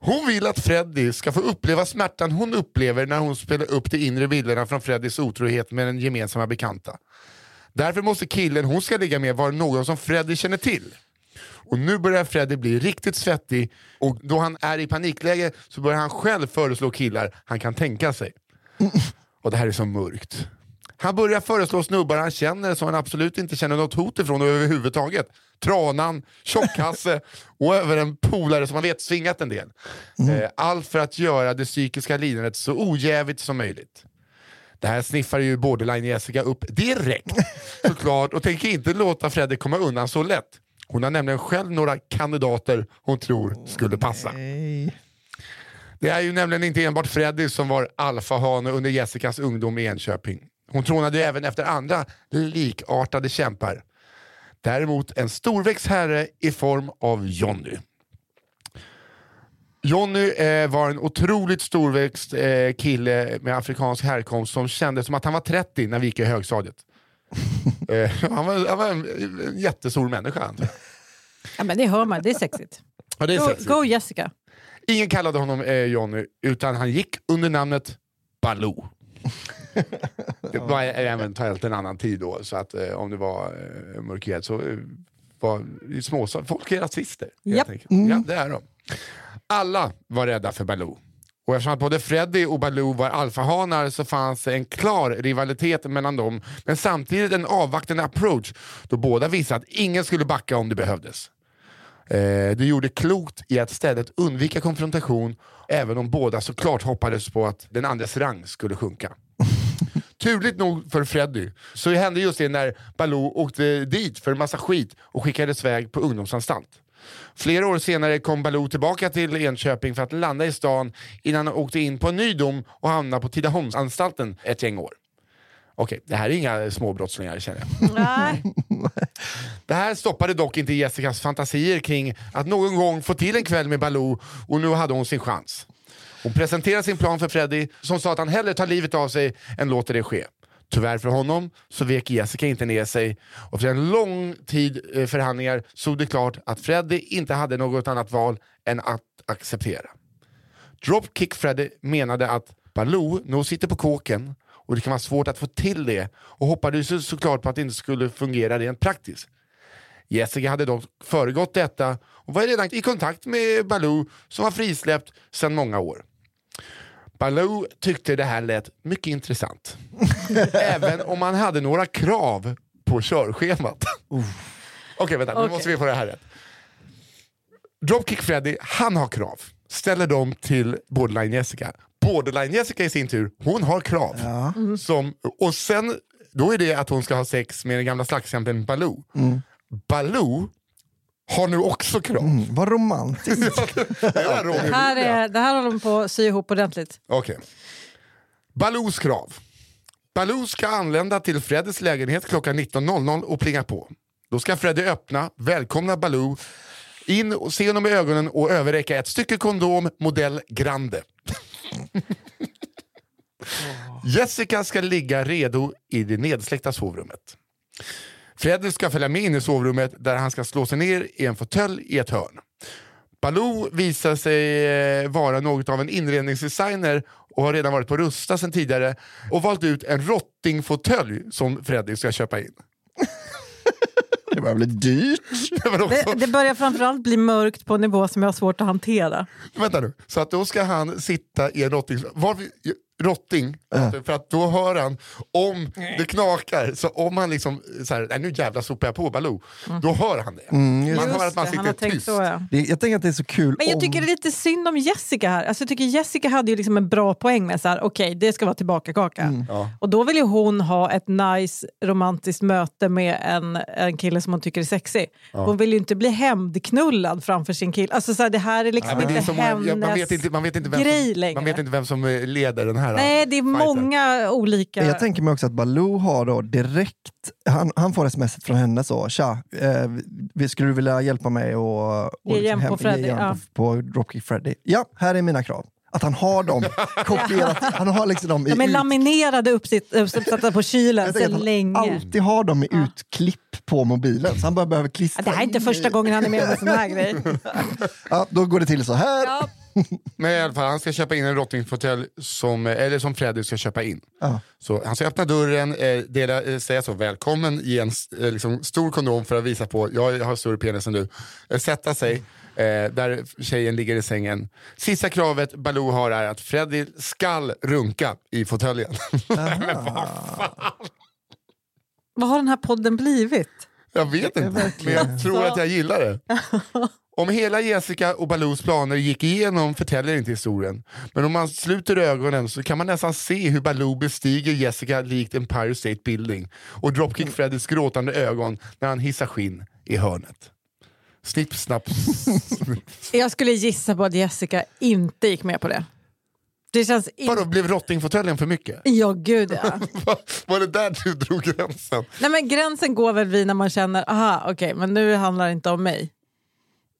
S2: Hon vill att Freddy ska få uppleva smärtan hon upplever när hon spelar upp de inre bilderna från Freddys otrohet med den gemensamma bekanta. Därför måste killen hon ska ligga med vara någon som Freddy känner till. Och nu börjar Freddy bli riktigt svettig och då han är i panikläge så börjar han själv föreslå killar han kan tänka sig. Och det här är så mörkt. Han börjar föreslå snubbar han känner som han absolut inte känner något hot ifrån överhuvudtaget. Tranan, Tjockhasse och över en polare som han vet svingat en del. Eh, Allt för att göra det psykiska lidandet så ojävigt som möjligt. Det här sniffar ju borderline Jessica upp direkt såklart och tänker inte låta Freddy komma undan så lätt. Hon har nämligen själv några kandidater hon tror skulle passa.
S1: Nej.
S2: Det är ju nämligen inte enbart Freddy som var alfahane under Jessicas ungdom i Enköping. Hon trånade även efter andra likartade kämpar. Däremot en storväxt herre i form av Jonny. Jonny eh, var en otroligt storväxt eh, kille med afrikansk härkomst som kände som att han var 30 när vi gick i högstadiet. eh, han, var, han var en, en jättestor människa. antar jag.
S3: Ja, men det hör man, det är sexigt.
S2: Ja, det är
S3: Go,
S2: sexigt.
S3: go Jessica.
S2: Ingen kallade honom eh, Johnny, utan han gick under namnet Baloo. det var eventuellt en annan tid då, så att eh, om det var eh, mörkhyad så eh, var i småstad, folk är rasister.
S3: Japp.
S2: enkelt. Ja, det är de. Alla var rädda för Baloo. Och eftersom att både Freddy och Baloo var alfahanar så fanns en klar rivalitet mellan dem, men samtidigt en avvaktande approach då båda visade att ingen skulle backa om det behövdes. Eh, du gjorde klokt i att istället undvika konfrontation, även om båda såklart hoppades på att den andres rang skulle sjunka. Turligt nog för Freddy så hände just det när Baloo åkte dit för en massa skit och skickades iväg på ungdomsanstalt. Flera år senare kom Baloo tillbaka till Enköping för att landa i stan innan han åkte in på en ny dom och hamnade på Tidaholmsanstalten ett gäng år. Okej, det här är inga småbrottslingar känner jag.
S3: Nej.
S2: Det här stoppade dock inte Jessicas fantasier kring att någon gång få till en kväll med Baloo och nu hade hon sin chans. Hon presenterade sin plan för Freddy som sa att han hellre tar livet av sig än låter det ske. Tyvärr för honom så vek Jessica inte ner sig och efter en lång tid eh, förhandlingar stod det klart att Freddy inte hade något annat val än att acceptera. Dropkick Freddy menade att Baloo nog sitter på kåken och det kan vara svårt att få till det och hoppades såklart på att det inte skulle fungera rent praktiskt. Jessica hade dock föregått detta och var redan i kontakt med Baloo som var frisläppt sedan många år. Baloo tyckte det här lät mycket intressant. Även om han hade några krav på körschemat. Okej, vänta, nu
S3: Okej.
S2: måste vi få det här rätt. Dropkick Freddy, han har krav. Ställer dem till Borderline Jessica. Borderline Jessica i sin tur, hon har krav. Som, och sen, då är det att hon ska ha sex med den gamla slagskämpen Baloo. Baloo har nu också krav.
S1: Mm, vad romantiskt.
S2: det är Romeo
S3: Det här, är, det här håller de på att sy ihop ordentligt.
S2: Okej. Baloos krav. Baloo ska anlända till Freddys lägenhet klockan 19.00 och plinga på. Då ska Freddy öppna, välkomna Baloo, in och se honom i ögonen och överräcka ett stycke kondom modell Grande. Jessica ska ligga redo i det nedsläckta sovrummet. Fredrik ska följa med in i sovrummet där han ska slå sig ner i en fåtölj i ett hörn. Baloo visar sig eh, vara något av en inredningsdesigner och har redan varit på Rusta sedan tidigare och valt ut en rottingfåtölj som Fredrik ska köpa in.
S1: Det börjar bli dyrt.
S2: Men också,
S3: Det, det börjar framförallt bli mörkt på en nivå som jag har svårt att hantera.
S2: Vänta nu, så att då ska han sitta i en rotting... Varför, rotting, för att då hör han om det knakar. Så om han liksom, så här, nu jävla sopar jag på Baloo, då hör han det. man hör att man
S3: Mm. det,
S2: sitter tyst.
S3: så ja.
S1: Det, jag tänker att det är så kul
S3: Men jag
S1: om...
S3: tycker det är lite synd om Jessica här. Alltså jag tycker Jessica hade ju liksom en bra poäng med så här, okej det ska vara tillbaka kaka.
S1: Mm.
S3: Och då vill ju hon ha ett nice romantiskt möte med en, en kille som hon tycker är sexig. Hon vill ju inte bli hämndknullad framför sin kille. Alltså så här, det här är liksom
S2: Nej,
S3: inte hennes
S2: ja, man, vet inte, man, vet inte vem
S3: grej
S2: som,
S3: längre.
S2: man vet inte vem som eh, leder den här
S3: Nej, det är
S2: fighten.
S3: många olika...
S1: Jag tänker mig också att Baloo har då direkt, han, han får sms från henne så, tja, eh, vi- skulle du vilja hjälpa mig och, och
S3: Ge igen på Freddy,
S1: ge igen
S3: ja.
S1: på, på Dropkick Freddy? Ja, här är mina krav. Att han har dem kopierat, han har liksom dem i
S3: De är
S1: ut-
S3: laminerade uppsatta på kylen sedan länge.
S1: alltid har dem i utklipp på mobilen, så han bara behöver
S3: Ja,
S1: klistra
S3: Det här är inte
S1: in
S3: första
S1: i-
S3: gången han är med om en sån här grej.
S1: Ja, då går det till så här.
S3: Ja.
S2: Men i alla fall, han ska köpa in en rottingfåtölj som, eller som Fredrik ska köpa in.
S1: Ja.
S2: Så han ska öppna dörren, eh, dela, eh, säga så välkommen, ge en eh, liksom, stor kondom för att visa på jag har större penis än du. Eh, sätta sig eh, där tjejen ligger i sängen. Sista kravet Baloo har är att Freddy skall runka i fåtöljen.
S3: Vad har den här podden blivit?
S2: jag vet inte, men jag tror att jag gillar det. Om hela Jessica och Baloos planer gick igenom förtäljer inte historien. Men om man sluter ögonen så kan man nästan se hur Baloo bestiger Jessica likt Empire State Building och Dropkick Freddys gråtande ögon när han hissar skinn i hörnet. Snipp, snapp.
S3: Jag skulle gissa på att Jessica inte gick med på det. Det känns
S2: Vadå,
S3: inte...
S2: blev rottingfåtöljen för mycket?
S3: Ja, gud ja.
S2: Var det där du drog gränsen?
S3: Nej, men gränsen går väl vid när man känner, aha, okej, men nu handlar det inte om mig.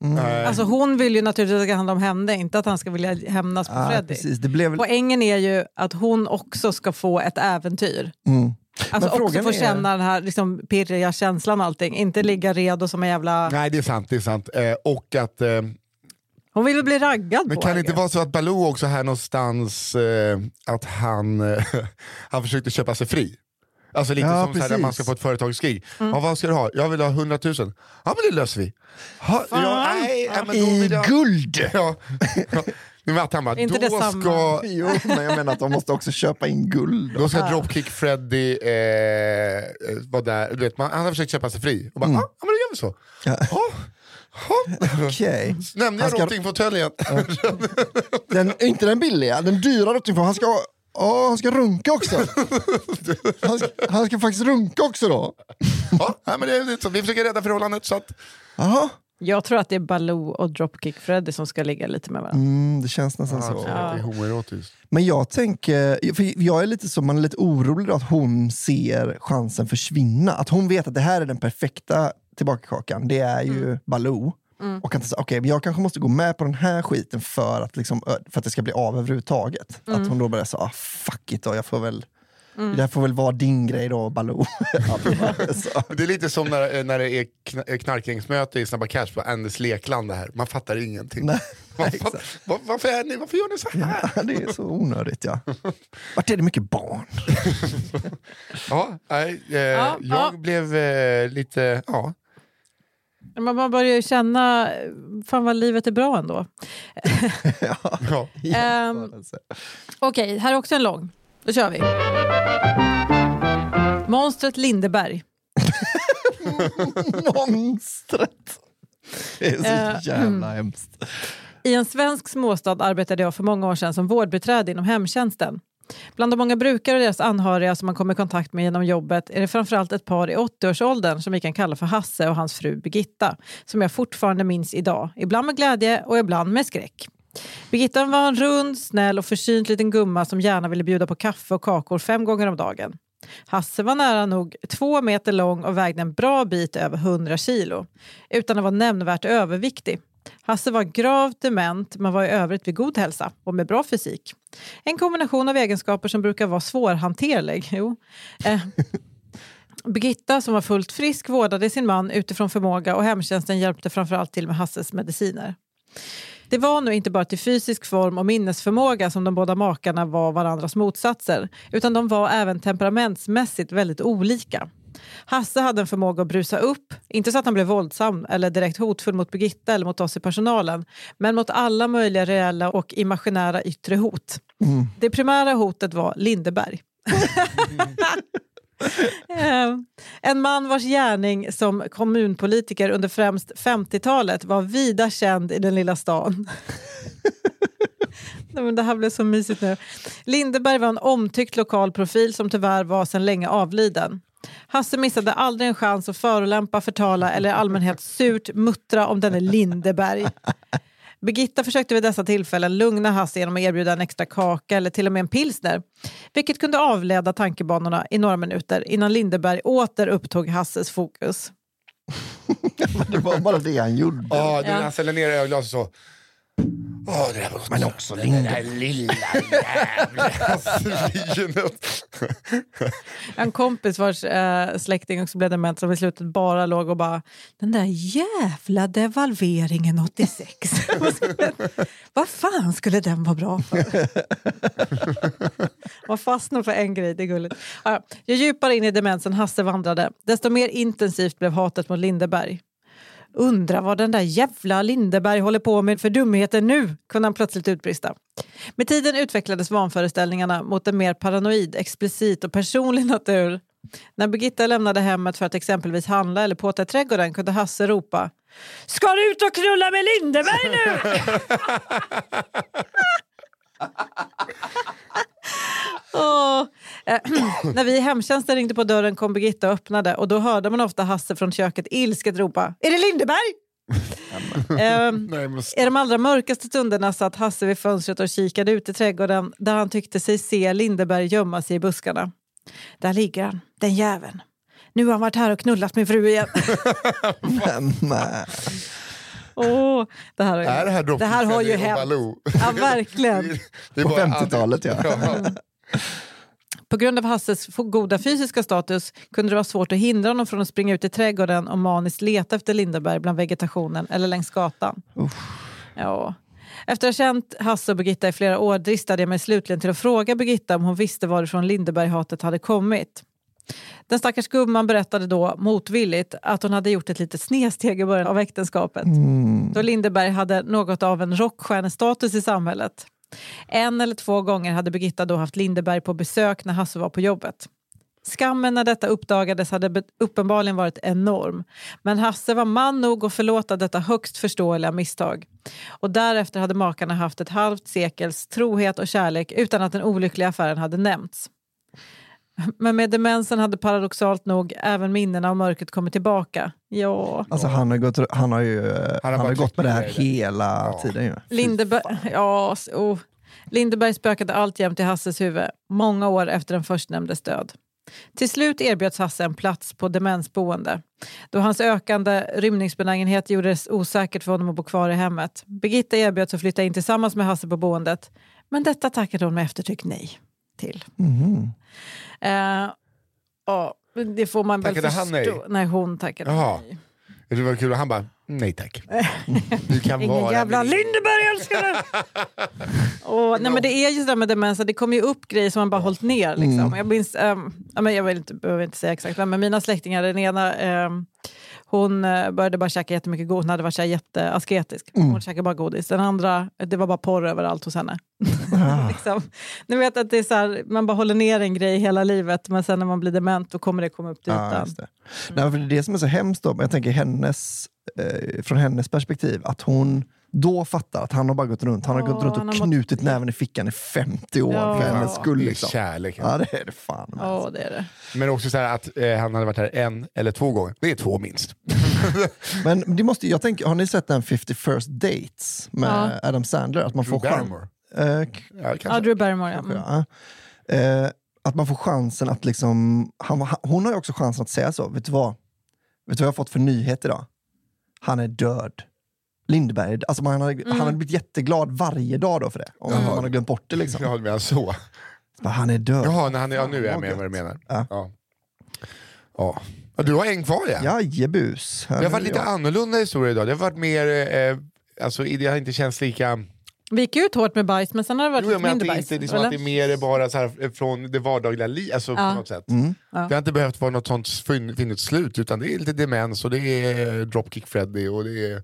S2: Nej.
S3: Alltså hon vill ju naturligtvis att det ska handla om henne, inte att han ska vilja hämnas på
S1: Ja,
S3: Freddy.
S1: precis. Det blev.
S3: Poängen är ju att hon också ska få ett äventyr.
S1: Mm.
S3: Alltså också få
S1: är-
S3: känna den här liksom, pirriga känslan och allting. Inte ligga redo som en jävla...
S2: Nej, det är sant. Det är sant. Eh, och att... Eh,
S3: Hon vill väl bli raggad
S2: Men
S3: på.
S2: kan det inte vara så att Baloo också här någonstans, eh, att han, eh, han försökte köpa sig fri? Alltså lite
S1: Ja,
S2: som så här, när
S1: precis.
S2: man ska få ett företagskrig.
S3: Mm.
S2: Ja, vad ska du ha? Jag vill ha 100 000. Ja men det löser vi. Ha, ja, nej, ja, men då
S1: I
S2: vill jag...
S1: guld!
S2: Ja. Ja. Men att han bara,
S3: Inte
S2: då
S3: detsamma.
S2: ska,
S1: Jo, men jag menar att de måste också köpa in guld.
S2: då ska Dropkick Freddy eh, eh, vara där. Du vet, man, han har försökt köpa sig fri. Och bara,
S1: Mm.
S2: ah, ja men då gör vi så.
S1: Ja.
S2: Ja. Ja.
S1: Okej.
S2: Nämnde jag
S1: ska-
S2: rottingfåtöljen?
S1: Den, inte den billiga, den dyra. Han ska, ja, han ska runka också. Han ska, han ska faktiskt runka också då.
S2: ja, nej, men det är lite så. Vi försöker rädda förhållandet så att
S1: Jaha.
S3: Jag tror att det är Baloo och Dropkick Freddy som ska ligga lite med varandra.
S1: Mm, det känns nästan så.
S2: det är homoerotiskt.
S1: Men jag tänker, för jag är lite så, man är lite orolig då att hon ser chansen försvinna. Att hon vet att det här är den perfekta tillbakakakan. Det är ju Baloo. Och kan säga, men jag kanske måste gå med på den här skiten för att, liksom, för att det ska bli av överhuvudtaget. Att hon då börjar säga, ah, fuck it då, jag får väl, det här får väl vara din grej då, Baloo.
S2: Det är lite som när, eh, när det är kn- knarkgängsmöte i Snabba Cash på Anders Lekland det här. Man fattar ingenting.
S1: Nej,
S2: Man fattar, var, varför, är ni, varför gör ni så här?
S1: Ja, det är så onödigt ja. Vart är det mycket barn?
S2: Ja, nej, eh,
S3: Ja,
S2: jag
S3: ja.
S2: blev eh, lite, ja.
S3: Man, man börjar ju känna, fan vad livet är bra ändå.
S2: ja.
S3: Ehm, Okej, här är också en lång. Då kör vi. Monstret Lindeberg.
S1: Monstret! Det är så
S3: Eh,
S1: jävla hemskt.
S3: I en svensk småstad arbetade jag för många år sedan som vårdbiträde inom hemtjänsten. Bland de många brukare och deras anhöriga som man kommer i kontakt med genom jobbet är det framförallt ett par i 80-årsåldern som vi kan kalla för Hasse och hans fru Birgitta, som jag fortfarande minns idag, ibland med glädje och ibland med skräck. Birgitta var en rund, snäll och försynt liten gumma som gärna ville bjuda på kaffe och kakor fem gånger om dagen. Hasse var nära nog två meter lång och vägde en bra bit över 100 kilo, utan att vara nämnvärt överviktig. Hasse var gravt dement men var i övrigt vid god hälsa och med bra fysik. En kombination av egenskaper som brukar vara svårhanterlig. Jo. Eh, Birgitta, som var fullt frisk, vårdade sin man utifrån förmåga och hemtjänsten hjälpte framförallt till med Hasses mediciner. Det var nu inte bara till fysisk form och minnesförmåga som de båda makarna var varandras motsatser, utan de var även temperamentsmässigt väldigt olika. Hasse hade en förmåga att brusa upp, inte så att han blev våldsam eller direkt hotfull mot Birgitta eller mot oss i personalen, men mot alla möjliga reella och imaginära yttre hot. Det primära hotet var Lindeberg. Eh, en man vars gärning som kommunpolitiker under främst 50-talet var vida känd i den lilla stan. Nej, men det här blev så mysigt nu. Lindeberg var en omtyckt lokal profil som tyvärr var sedan länge avliden. Hasse missade aldrig en chans att förolämpa, förtala eller i allmänhet surt muttra om denne Lindeberg. Birgitta försökte vid dessa tillfällen lugna Hasse genom att erbjuda en extra kaka eller till och med en pilsner, vilket kunde avleda tankebanorna i några minuter innan Lindeberg åter upptog Hasses fokus.
S1: det var bara det han gjorde.
S2: Ja, när
S3: Ja.
S2: han ställer ner öglaset så. Åh, det där var Men också Den där lilla jävla svinet.
S3: En kompis vars eh, släkting också blev dement som i slutet bara låg och bara den där jävla devalveringen 86. Vad fan skulle den vara bra för? Man fastnar för en grej, det är gulligt. Ja, ja. ju djupare in i demensen Hasse vandrade, desto mer intensivt blev hatet mot Lindeberg. Undra vad den där jävla Lindeberg håller på med för dumheter nu, kunde han plötsligt utbrista. Med tiden utvecklades vanföreställningarna mot en mer paranoid, explicit och personlig natur. När Birgitta lämnade hemmet för att exempelvis handla eller påta i trädgården kunde Hasse ropa Ska du ut och knulla med Lindeberg nu? Åh. Eh, när vi i hemtjänsten ringde på dörren kom Birgitta och öppnade och då hörde man ofta Hasse från köket ilsket ropa Är det Lindeberg? Ehm,
S2: Nej, men
S3: I de allra mörkaste stunderna satt Hasse vid fönstret och kikade ut i trädgården där han tyckte sig se Lindeberg gömma sig i buskarna. Där ligger han, den jäveln. Nu har han varit här och knullat min fru igen. Åh, det, här,
S2: Är det här
S3: det här har ju hänt. Ja, verkligen.
S2: Det är
S1: på
S2: bara
S1: 50-talet ja.
S3: På grund av Hasses goda fysiska status kunde det vara svårt att hindra honom från att springa ut i trädgården och maniskt leta efter Lindeberg bland vegetationen eller längs gatan. Ja. Efter att ha känt Hasse och Birgitta i flera år dristade jag mig slutligen till att fråga Birgitta om hon visste varifrån Lindeberg-hatet hade kommit. Den stackars gumman berättade då motvilligt att hon hade gjort ett litet snedsteg i början av äktenskapet. Då Lindeberg hade något av en rockstjärnestatus i samhället. En eller två gånger hade Birgitta då haft Lindeberg på besök när Hasse var på jobbet. Skammen när detta uppdagades hade uppenbarligen varit enorm. Men Hasse var man nog att förlåta detta högst förståeliga misstag. Och därefter hade makarna haft ett halvt sekels trohet och kärlek utan att den olyckliga affären hade nämnts. Men med demensen hade paradoxalt nog även minnena av mörkret kommit tillbaka. Ja.
S1: Alltså, han, har gått, han har ju han har
S2: bara
S1: gått med det här hela
S2: Ja.
S1: tiden. Ju.
S3: Lindeberg, ja, oh. Lindeberg spökade alltjämt i Hasses huvud, många år efter den förstnämndes död. Till slut erbjöds Hasse en plats på demensboende då hans ökande rymningsbenägenhet gjorde det osäkert för honom att bo kvar i hemmet. Birgitta erbjöds att flytta in tillsammans med Hasse på boendet men detta tackade hon med eftertryck nej till. Eh, ja, det får man väl
S2: Tackade han
S3: förstå.
S2: nej?
S3: Nej, hon tackade
S2: Jaha.
S3: nej.
S2: Det var kul. Han bara, nej tack. Du kan
S3: Ingen
S2: vara
S3: jävla
S2: med-
S3: Lindeberg älskare! och, nej, men det är ju sådär med demens, det kommer ju upp grejer som man bara hållit ner. Liksom. Jag, minns, men jag vill inte, behöver inte säga exakt, men mina släktingar, den ena ehm, hon eh, började bara käka jättemycket godis, hon hade varit så jätteasketisk. Hon käkade bara godis. Den andra, det var bara porr överallt hos henne. liksom. Ni vet att det är så här, man bara håller ner en grej hela livet, men sen när man blir dement då kommer det komma upp till
S1: Ja,
S3: ytan.
S1: det. Nej, för det är det som är så hemskt då, men jag tänker hennes, eh, från hennes perspektiv, att hon då fattar att han har bara gått runt, han har
S3: Ja,
S1: gått runt och
S3: mått-
S1: knutit näven i fickan i 50 år
S3: Ja.
S1: för hennes skull.
S2: Det är
S1: Liksom.
S2: kärleken.
S1: Ja, det är det fan.
S3: Ja, det är det.
S2: Men också så här att eh, han hade varit här en eller två gånger. Det är två minst.
S1: Men det måste, jag tänker, har ni sett den 50 first dates med Adam Sandler? Att man får
S2: Drew
S1: chans,
S2: Barrymore.
S1: eh,
S2: Ja, kanske.
S3: Ja, Drew Barrymore, ja. Mm.
S1: ja. Eh, att man får chansen att liksom, han, hon har ju också chansen att säga så, vet du vad? Vet du vad jag har fått för nyhet idag? Han är död. Lindeberg. Alltså man hade, Han hade blivit jätteglad varje dag då för det. Om man hade glömt bort det liksom.
S2: Ja, menar så.
S1: Bara, Han är död.
S2: Jaha, när han, ja, nu är jag med vad du menar. Ja. Ja. Ja. Ja, du har en kvar ja.
S1: Jajebus.
S2: Det har varit lite annorlunda historia idag. Det har varit mer, eh, alltså det har inte känts lika...
S3: Vi gick ut hårt med bajs men sen har det varit
S2: Jo,
S3: lite
S2: men att
S3: mindre
S2: det,
S3: bajs.
S2: inte, liksom, att det är mer bara så här, från det vardagliga livet, alltså på något sätt. Det har inte behövt vara något sånt fin- finligt slut, utan det är lite demens och det är Dropkick Freddy och det är...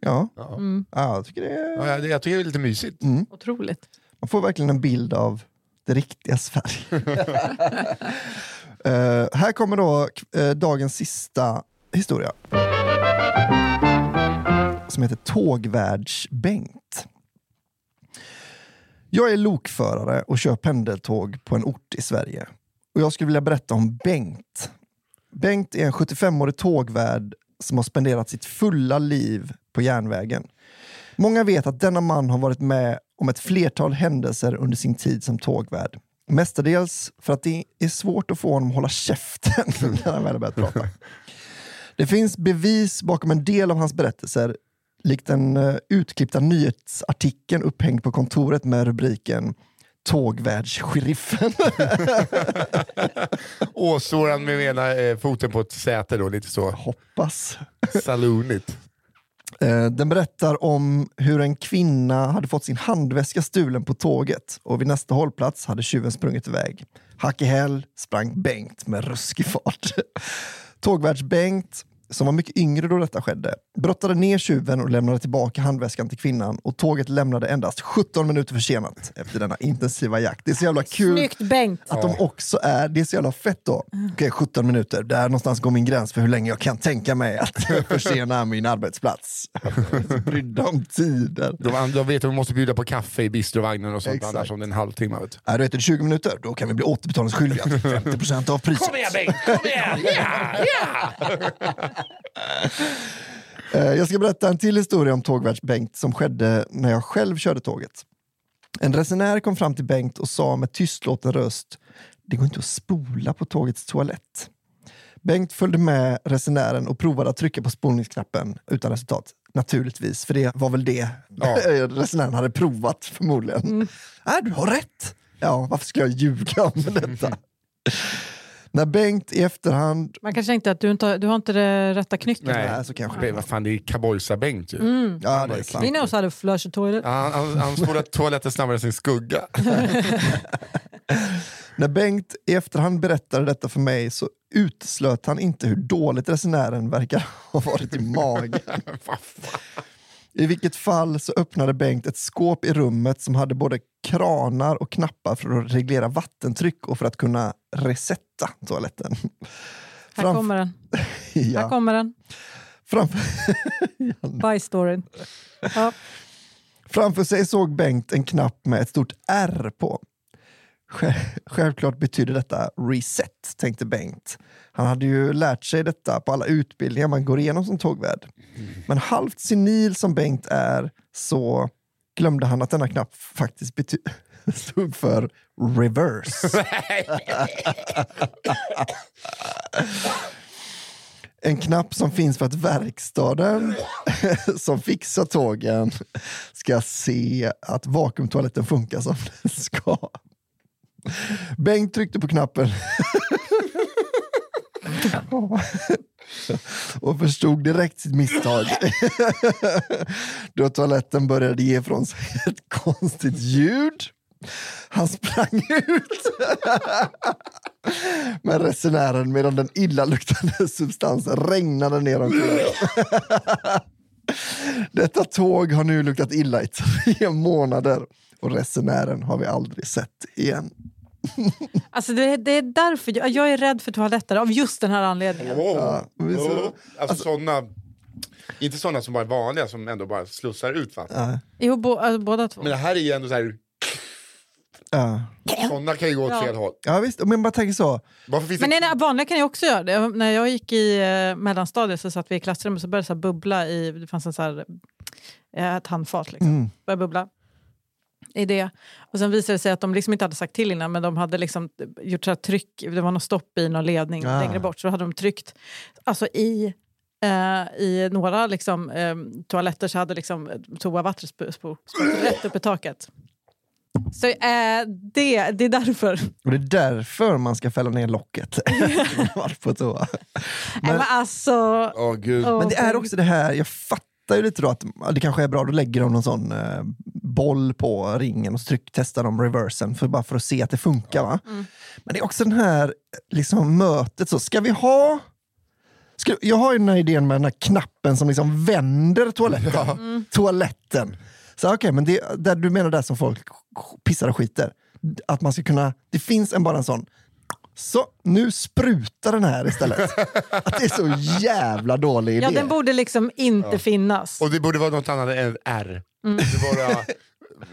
S1: Ja.
S2: Ja.
S1: ja, jag tycker det är...
S2: Ja, det, jag tycker det är lite mysigt.
S3: Otroligt.
S1: Man får verkligen en bild av det riktiga Sverige. Eh, här kommer då eh, dagens sista historia. Som heter Tågvärds-Bengt. Jag är lokförare och kör pendeltåg på en ort i Sverige. Och jag skulle vilja berätta om Bengt. Bengt är en 75-årig tågvärd som har spenderat sitt fulla liv på järnvägen. Många vet att denna man har varit med om ett flertal händelser under sin tid som tågvärd. Mestadels för att det är svårt att få honom att hålla käften när han väl har börjat prata. Det finns bevis bakom en del av hans berättelser, likt den uh, utklippta nyhetsartikeln upphängd på kontoret med rubriken Tågvärdssheriffen.
S2: Och så han med ena eh, foten på ett säte då, lite så
S1: Hoppas.
S2: saloonigt.
S1: Eh, den berättar om hur en kvinna hade fått sin handväska stulen på tåget och vid nästa hållplats hade tjuven sprungit iväg. Hack i häl sprang Bengt med ruskig fart. Tågvärds-Bengt, som var mycket yngre då detta skedde, brottade ner tjuven och lämnade tillbaka handväskan till kvinnan och tåget lämnade endast 17 minuter försenat efter denna intensiva jakt. Det är så jävla kul
S3: Snyggt Bengt!
S1: att de också är, det är så jävla fett då. Okej, 17 minuter, där någonstans går min gräns för hur länge jag kan tänka mig att försena min arbetsplats. Brydda om tider.
S2: De andra vet att de måste bjuda på kaffe i bistrovagnen och sånt,
S1: Exakt.
S2: annars om det är en halvtimme. Vet. du.
S1: Är du 20 minuter, då kan vi bli återbetalningsskyldiga till 50% av priset.
S2: Kom igen Bengt, kom igen! Ja, ja!
S1: Eh, Jag ska berätta en till historia om tågvärds-Bengt som skedde när jag själv körde tåget. En resenär kom fram till Bengt och sa med tystlåten röst Det går inte att spola på tågets toalett. Bengt följde med resenären och provade att trycka på spolningsknappen utan resultat. Naturligtvis, för det var väl det
S2: Ja.
S1: resenären hade provat förmodligen. Äh, du har rätt! Ja, varför skulle jag ljuga om detta? När Bengt i efterhand...
S3: Man kanske tänkte att du inte, har- du har inte det rätta knycket.
S2: Nej,
S1: så kanske
S2: det, vad fan, det är Kabojsa-Bengt ju.
S1: Ja, det är sant.
S3: He knows how to flush a toilet.
S2: Ja, Han, han, han spolar toaletten snabbare än sin skugga.
S1: När Bengt i efterhand berättade detta för mig så uteslöt han inte hur dåligt resenären verkar ha varit i magen. I vilket fall så öppnade Bengt ett skåp i rummet som hade både kranar och knappar för att reglera vattentryck och för att kunna resetta toaletten.
S3: Här
S1: Framf-
S3: kommer den. Här
S1: ja,
S3: kommer den.
S1: framför,
S3: Bajsstoryn. Ja.
S1: framför sig såg Bengt en knapp med ett stort R på. Självklart betyder detta reset, tänkte Bengt. Han hade ju lärt sig detta på alla utbildningar man går igenom som tågvärd. Men halvt senil som Bengt är så glömde han att denna knapp faktiskt bety- stod för reverse. En knapp som finns för att verkstaden som fixar tågen ska se att vakuumtoaletten funkar som den ska. Bengt tryckte på knappen och förstod direkt sitt misstag. Då toaletten började ge från sig ett konstigt ljud. Han sprang ut med resenären medan den illaluktande substansen regnade ner omkring. Detta tåg har nu luktat illa i tre månader och resenären har vi aldrig sett igen.
S3: Alltså det, det är därför jag, jag är rädd för toaletter, av just den här anledningen.
S1: Ja, men så-
S2: Alltså, sådana, inte sådana som bara är vanliga, som ändå bara slussar ut vatten.
S3: Jo, bo, alltså, båda två.
S2: Men det här är ju ändå så här,
S1: Ja.
S2: sådana kan ju gå åt
S3: Ja.
S2: fel håll.
S1: ja visst, men bara tänker så.
S3: Men
S2: det...
S3: nej, nej, vanliga kan ju också göra det. När jag gick i eh, mellanstadiet så satt vi i klassrummet så började det så bubbla i, det fanns en så här, eh, ett handfat liksom. Började bubbla i det. Och sen visade det sig att de liksom inte hade sagt till innan men de hade liksom gjort så här tryck, det var något stopp i någon ledning
S1: Ah.
S3: längre bort så då hade de tryckt alltså i Eh, I några liksom, eh, toaletter så hade liksom toavattnet sp- sp- sprutat rätt upp i taket. Så eh, det, det är därför.
S1: Och det är därför man ska fälla ner locket. på toa.
S3: Men, men alltså...
S2: Åh gud.
S1: Men det är också det här, jag fattar ju lite då att det kanske är bra, då lägger de någon sån eh, boll på ringen och så tryck, testar de reversen för, bara för att se att det funkar. Va?
S3: Mm.
S1: Men det är också den här liksom, mötet, så ska vi ha Ska, jag har ju den här idén med den här knappen som liksom vänder toaletten.
S3: Mm.
S1: toaletten. Så okej, men det, där du menar där som folk pissar och skiter. Att man ska kunna, det finns en bara en sån. Så, nu sprutar den här istället. att det är så jävla dålig idé.
S3: Ja, den borde liksom inte finnas.
S2: Och det borde vara något annat än R.
S3: Mm.
S2: Det borde vara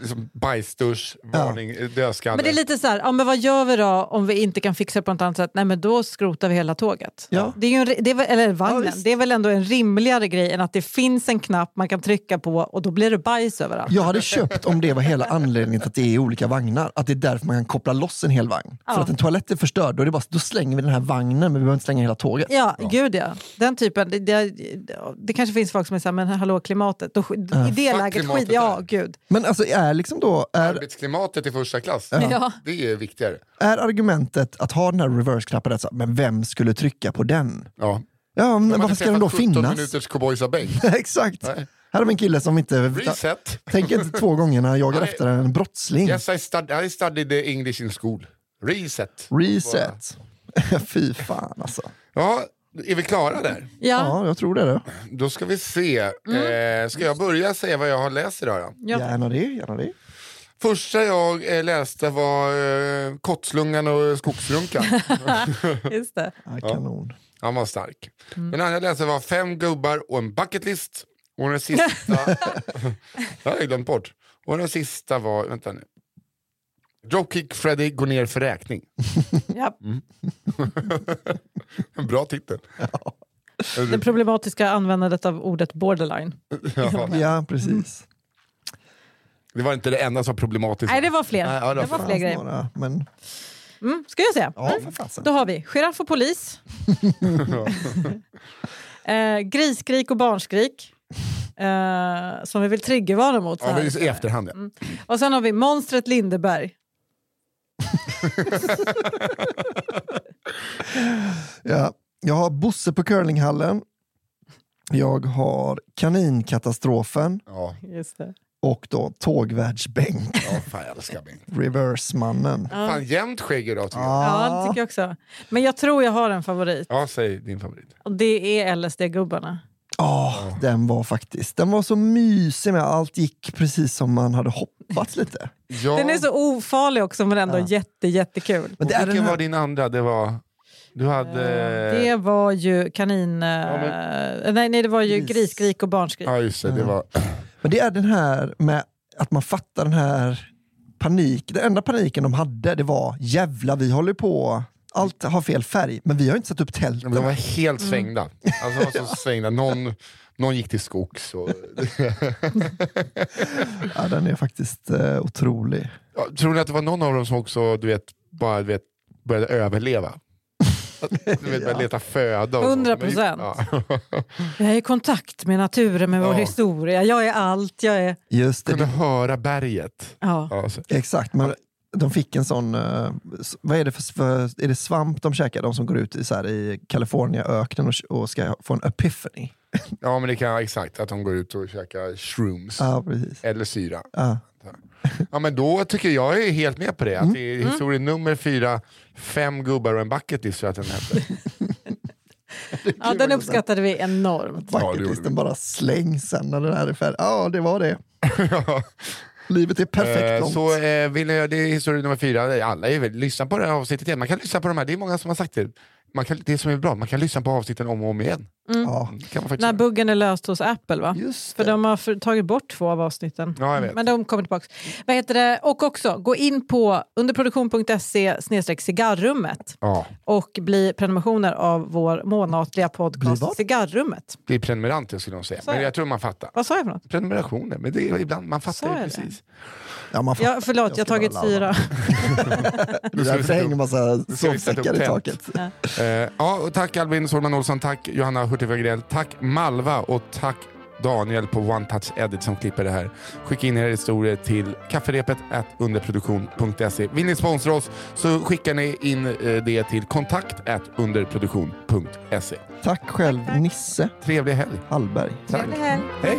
S2: liksom bajsdusch, varning, dödskalle.
S3: Men det är lite så här, ja, men vad gör vi då om vi inte kan fixa det på något annat sätt? Nej men då skrotar vi hela tåget.
S1: Ja.
S3: Det är ju en, det är, väl- eller vagnen.
S1: visst.
S3: det är väl ändå en rimligare grej än att det finns en knapp man kan trycka på och då blir det bajs överallt.
S1: Jag hade köpt om det var hela anledningen till att det är olika vagnar. Att det är därför man kan koppla loss en hel vagn.
S3: Ja.
S1: För att en toalett är förstörd, då, är det bara, då slänger vi den här vagnen men vi behöver inte slänga hela tåget.
S3: Ja, gud ja. Den typen. Det, det, det kanske finns folk som är såhär, men hallå klimatet. Då, I det
S2: Fuck
S3: läget, skit, ja gud.
S1: Men alltså är liksom då, är,
S2: Arbetsklimatet i första klass,
S3: Ja.
S2: det är viktigare.
S1: är argumentet att ha den här reverse-knappen rätt så, men vem skulle trycka på den?
S2: Ja.
S1: Ja, men varför ska den då
S2: 17
S1: finnas?
S2: minuters cowboys.
S1: Exakt.
S2: Nej.
S1: Här har vi en kille som inte
S2: Reset.
S1: tänker inte två gånger när han jagar efter en brottsling.
S2: Yes, I, stud I studied the English in school. Reset.
S1: Reset. Fy fan alltså.
S2: Ja, är vi klara där?
S3: Ja,
S1: Ja, jag tror det. Då.
S2: Då ska vi se.
S3: Mm.
S2: Eh, ska jag börja säga vad jag har läst idag då?
S3: ja.
S1: Gärna det, gärna det.
S2: Första jag eh, läste var eh, Kottslungan och Skogsrunkan.
S3: just det.
S1: Ja, kanon.
S2: Han var stark. Den andra jag läste var Fem gubbar och en bucketlist. Och den sista... det har jag glömt bort. Och den sista var... Vänta nu. Dropkick Freddy går ner för räkning.
S3: Ja.
S2: En bra titel.
S3: Det problematiska användandet av ordet borderline.
S2: Ja,
S1: Ja, precis.
S2: det var inte det enda som var problematiskt.
S3: Nej, det var fler.
S2: Nej, ja, det
S3: det
S2: var
S3: var fler grejer.
S1: Några, men
S3: Mm, ska jag säga?
S1: ja, för fasen.
S3: Då har vi giraff och polis. eh, grisskrik och barnskrik. Eh, som vi vill triggervarna mot.
S2: Ja, i efterhand. ja.
S3: Och sen har vi monstret Lindeberg.
S1: Ja, jag har Bosse på curlinghallen. Jag har kaninkatastrofen
S2: Ja,
S3: Just det.
S1: och då tågvärdsbänk,
S2: ja, fan jag älskar Bengt.
S1: reversemannen.
S2: Fan jämnt skägg idag tycker jag.
S3: Ja, det tycker jag också. Men jag tror jag har en favorit.
S2: Ja, säg din favorit.
S3: Och det är LSD-gubbarna.
S1: Ja, den var faktiskt, den var så mysig med allt gick precis som man hade hoppats lite.
S2: Ja.
S3: Den är så ofarlig också men ändå jätte, jättekul.
S1: Men det
S2: Vilken var
S1: här,
S2: din andra? Det var... Du hade...
S3: Det var ju kanin... eh, nej, nej, det var ju
S1: Gris.
S3: grisskrik och barnskrik.
S2: Ja, just det. det var...
S1: men det är den här med att man fattar den här panik. Den enda paniken de hade det var jävla vi håller på, allt har fel färg men vi har inte satt upp tälten.
S2: De var helt svängda. Alltså, de var så svängda. Någon, någon gick till skogs. Och...
S1: Ja, den är faktiskt eh, otrolig.
S2: Ja, tror ni att det var någon av dem som också du vet, bara du vet, började överleva? Du vet, började leta föda. och så.
S3: 100%.
S2: Ja.
S3: Jag är i kontakt med naturen, med vår
S2: Ja.
S3: historia. Jag är allt, jag är...
S1: Just det,
S2: Kunde höra berget.
S3: Ja.
S2: Ja, så.
S1: Exakt, men de fick en sån, eh, vad är det för, för är det svamp de käkar, de som går ut i, så här, i California-öknen och, och ska få en epiphany?
S2: ja men det kan exakt, att de går ut och käkar shrooms.
S1: Ja, precis.
S2: Eller syra.
S1: Ja.
S2: Ja men då tycker jag är helt med på det.
S1: Mm.
S2: Att det är historia nummer fyra, fem gubbar och en bucketlist tror jag att den hette.
S3: Ja, den uppskattade vi enormt.
S2: Ja,
S1: Bucketlisten
S2: vi.
S1: bara slängs sen när den här är färdig. Ja, det var det. Livet är perfekt
S2: Eh,
S1: långt.
S2: så eh, vill jag, det är historia nummer fyra. Alla är väl, lyssna på det här avsnittet igen. Man kan lyssna på de här, det är många som har sagt det. Man kan, det som är bra, man kan lyssna på avsnitten om och om igen.
S1: Ja,
S2: kan man faktiskt
S3: När buggen är löst hos Apple va?
S1: just
S3: För de har för, tagit bort två av avsnitten.
S2: Ja, jag vet.
S3: Men de kommer tillbaka. Vad heter det? Och också, gå in på underproduktion.se cigarrummet
S2: Ja,
S3: och bli prenumerationer av vår månatliga podcast? Cigarrummet.
S2: bli prenumeranter skulle de säga.
S3: Så
S2: Men jag tror man fattar.
S3: Vad sa jag för något?
S2: Prenumerationer, men det är ibland man fattar det. precis.
S1: Ja, man
S3: Ja, förlåt, jag har tagit fyra.
S1: Det är därför det hänger en massa sovsäckar i taket.
S2: Eh, ja, och tack Albin Solman Olsson, tack Johanna Hurtig Wagrell. Tack Malva och tack Daniel på One Touch Edit som klipper det här. Skicka in era historier till kafferepet underproduktion.se. Vill ni sponsra oss så skickar ni in eh, det till kontakt underproduktion.se.
S1: Tack själv Nisse
S2: Trevlig helg.
S1: Hallberg.
S2: Tack. Hej.
S1: Hej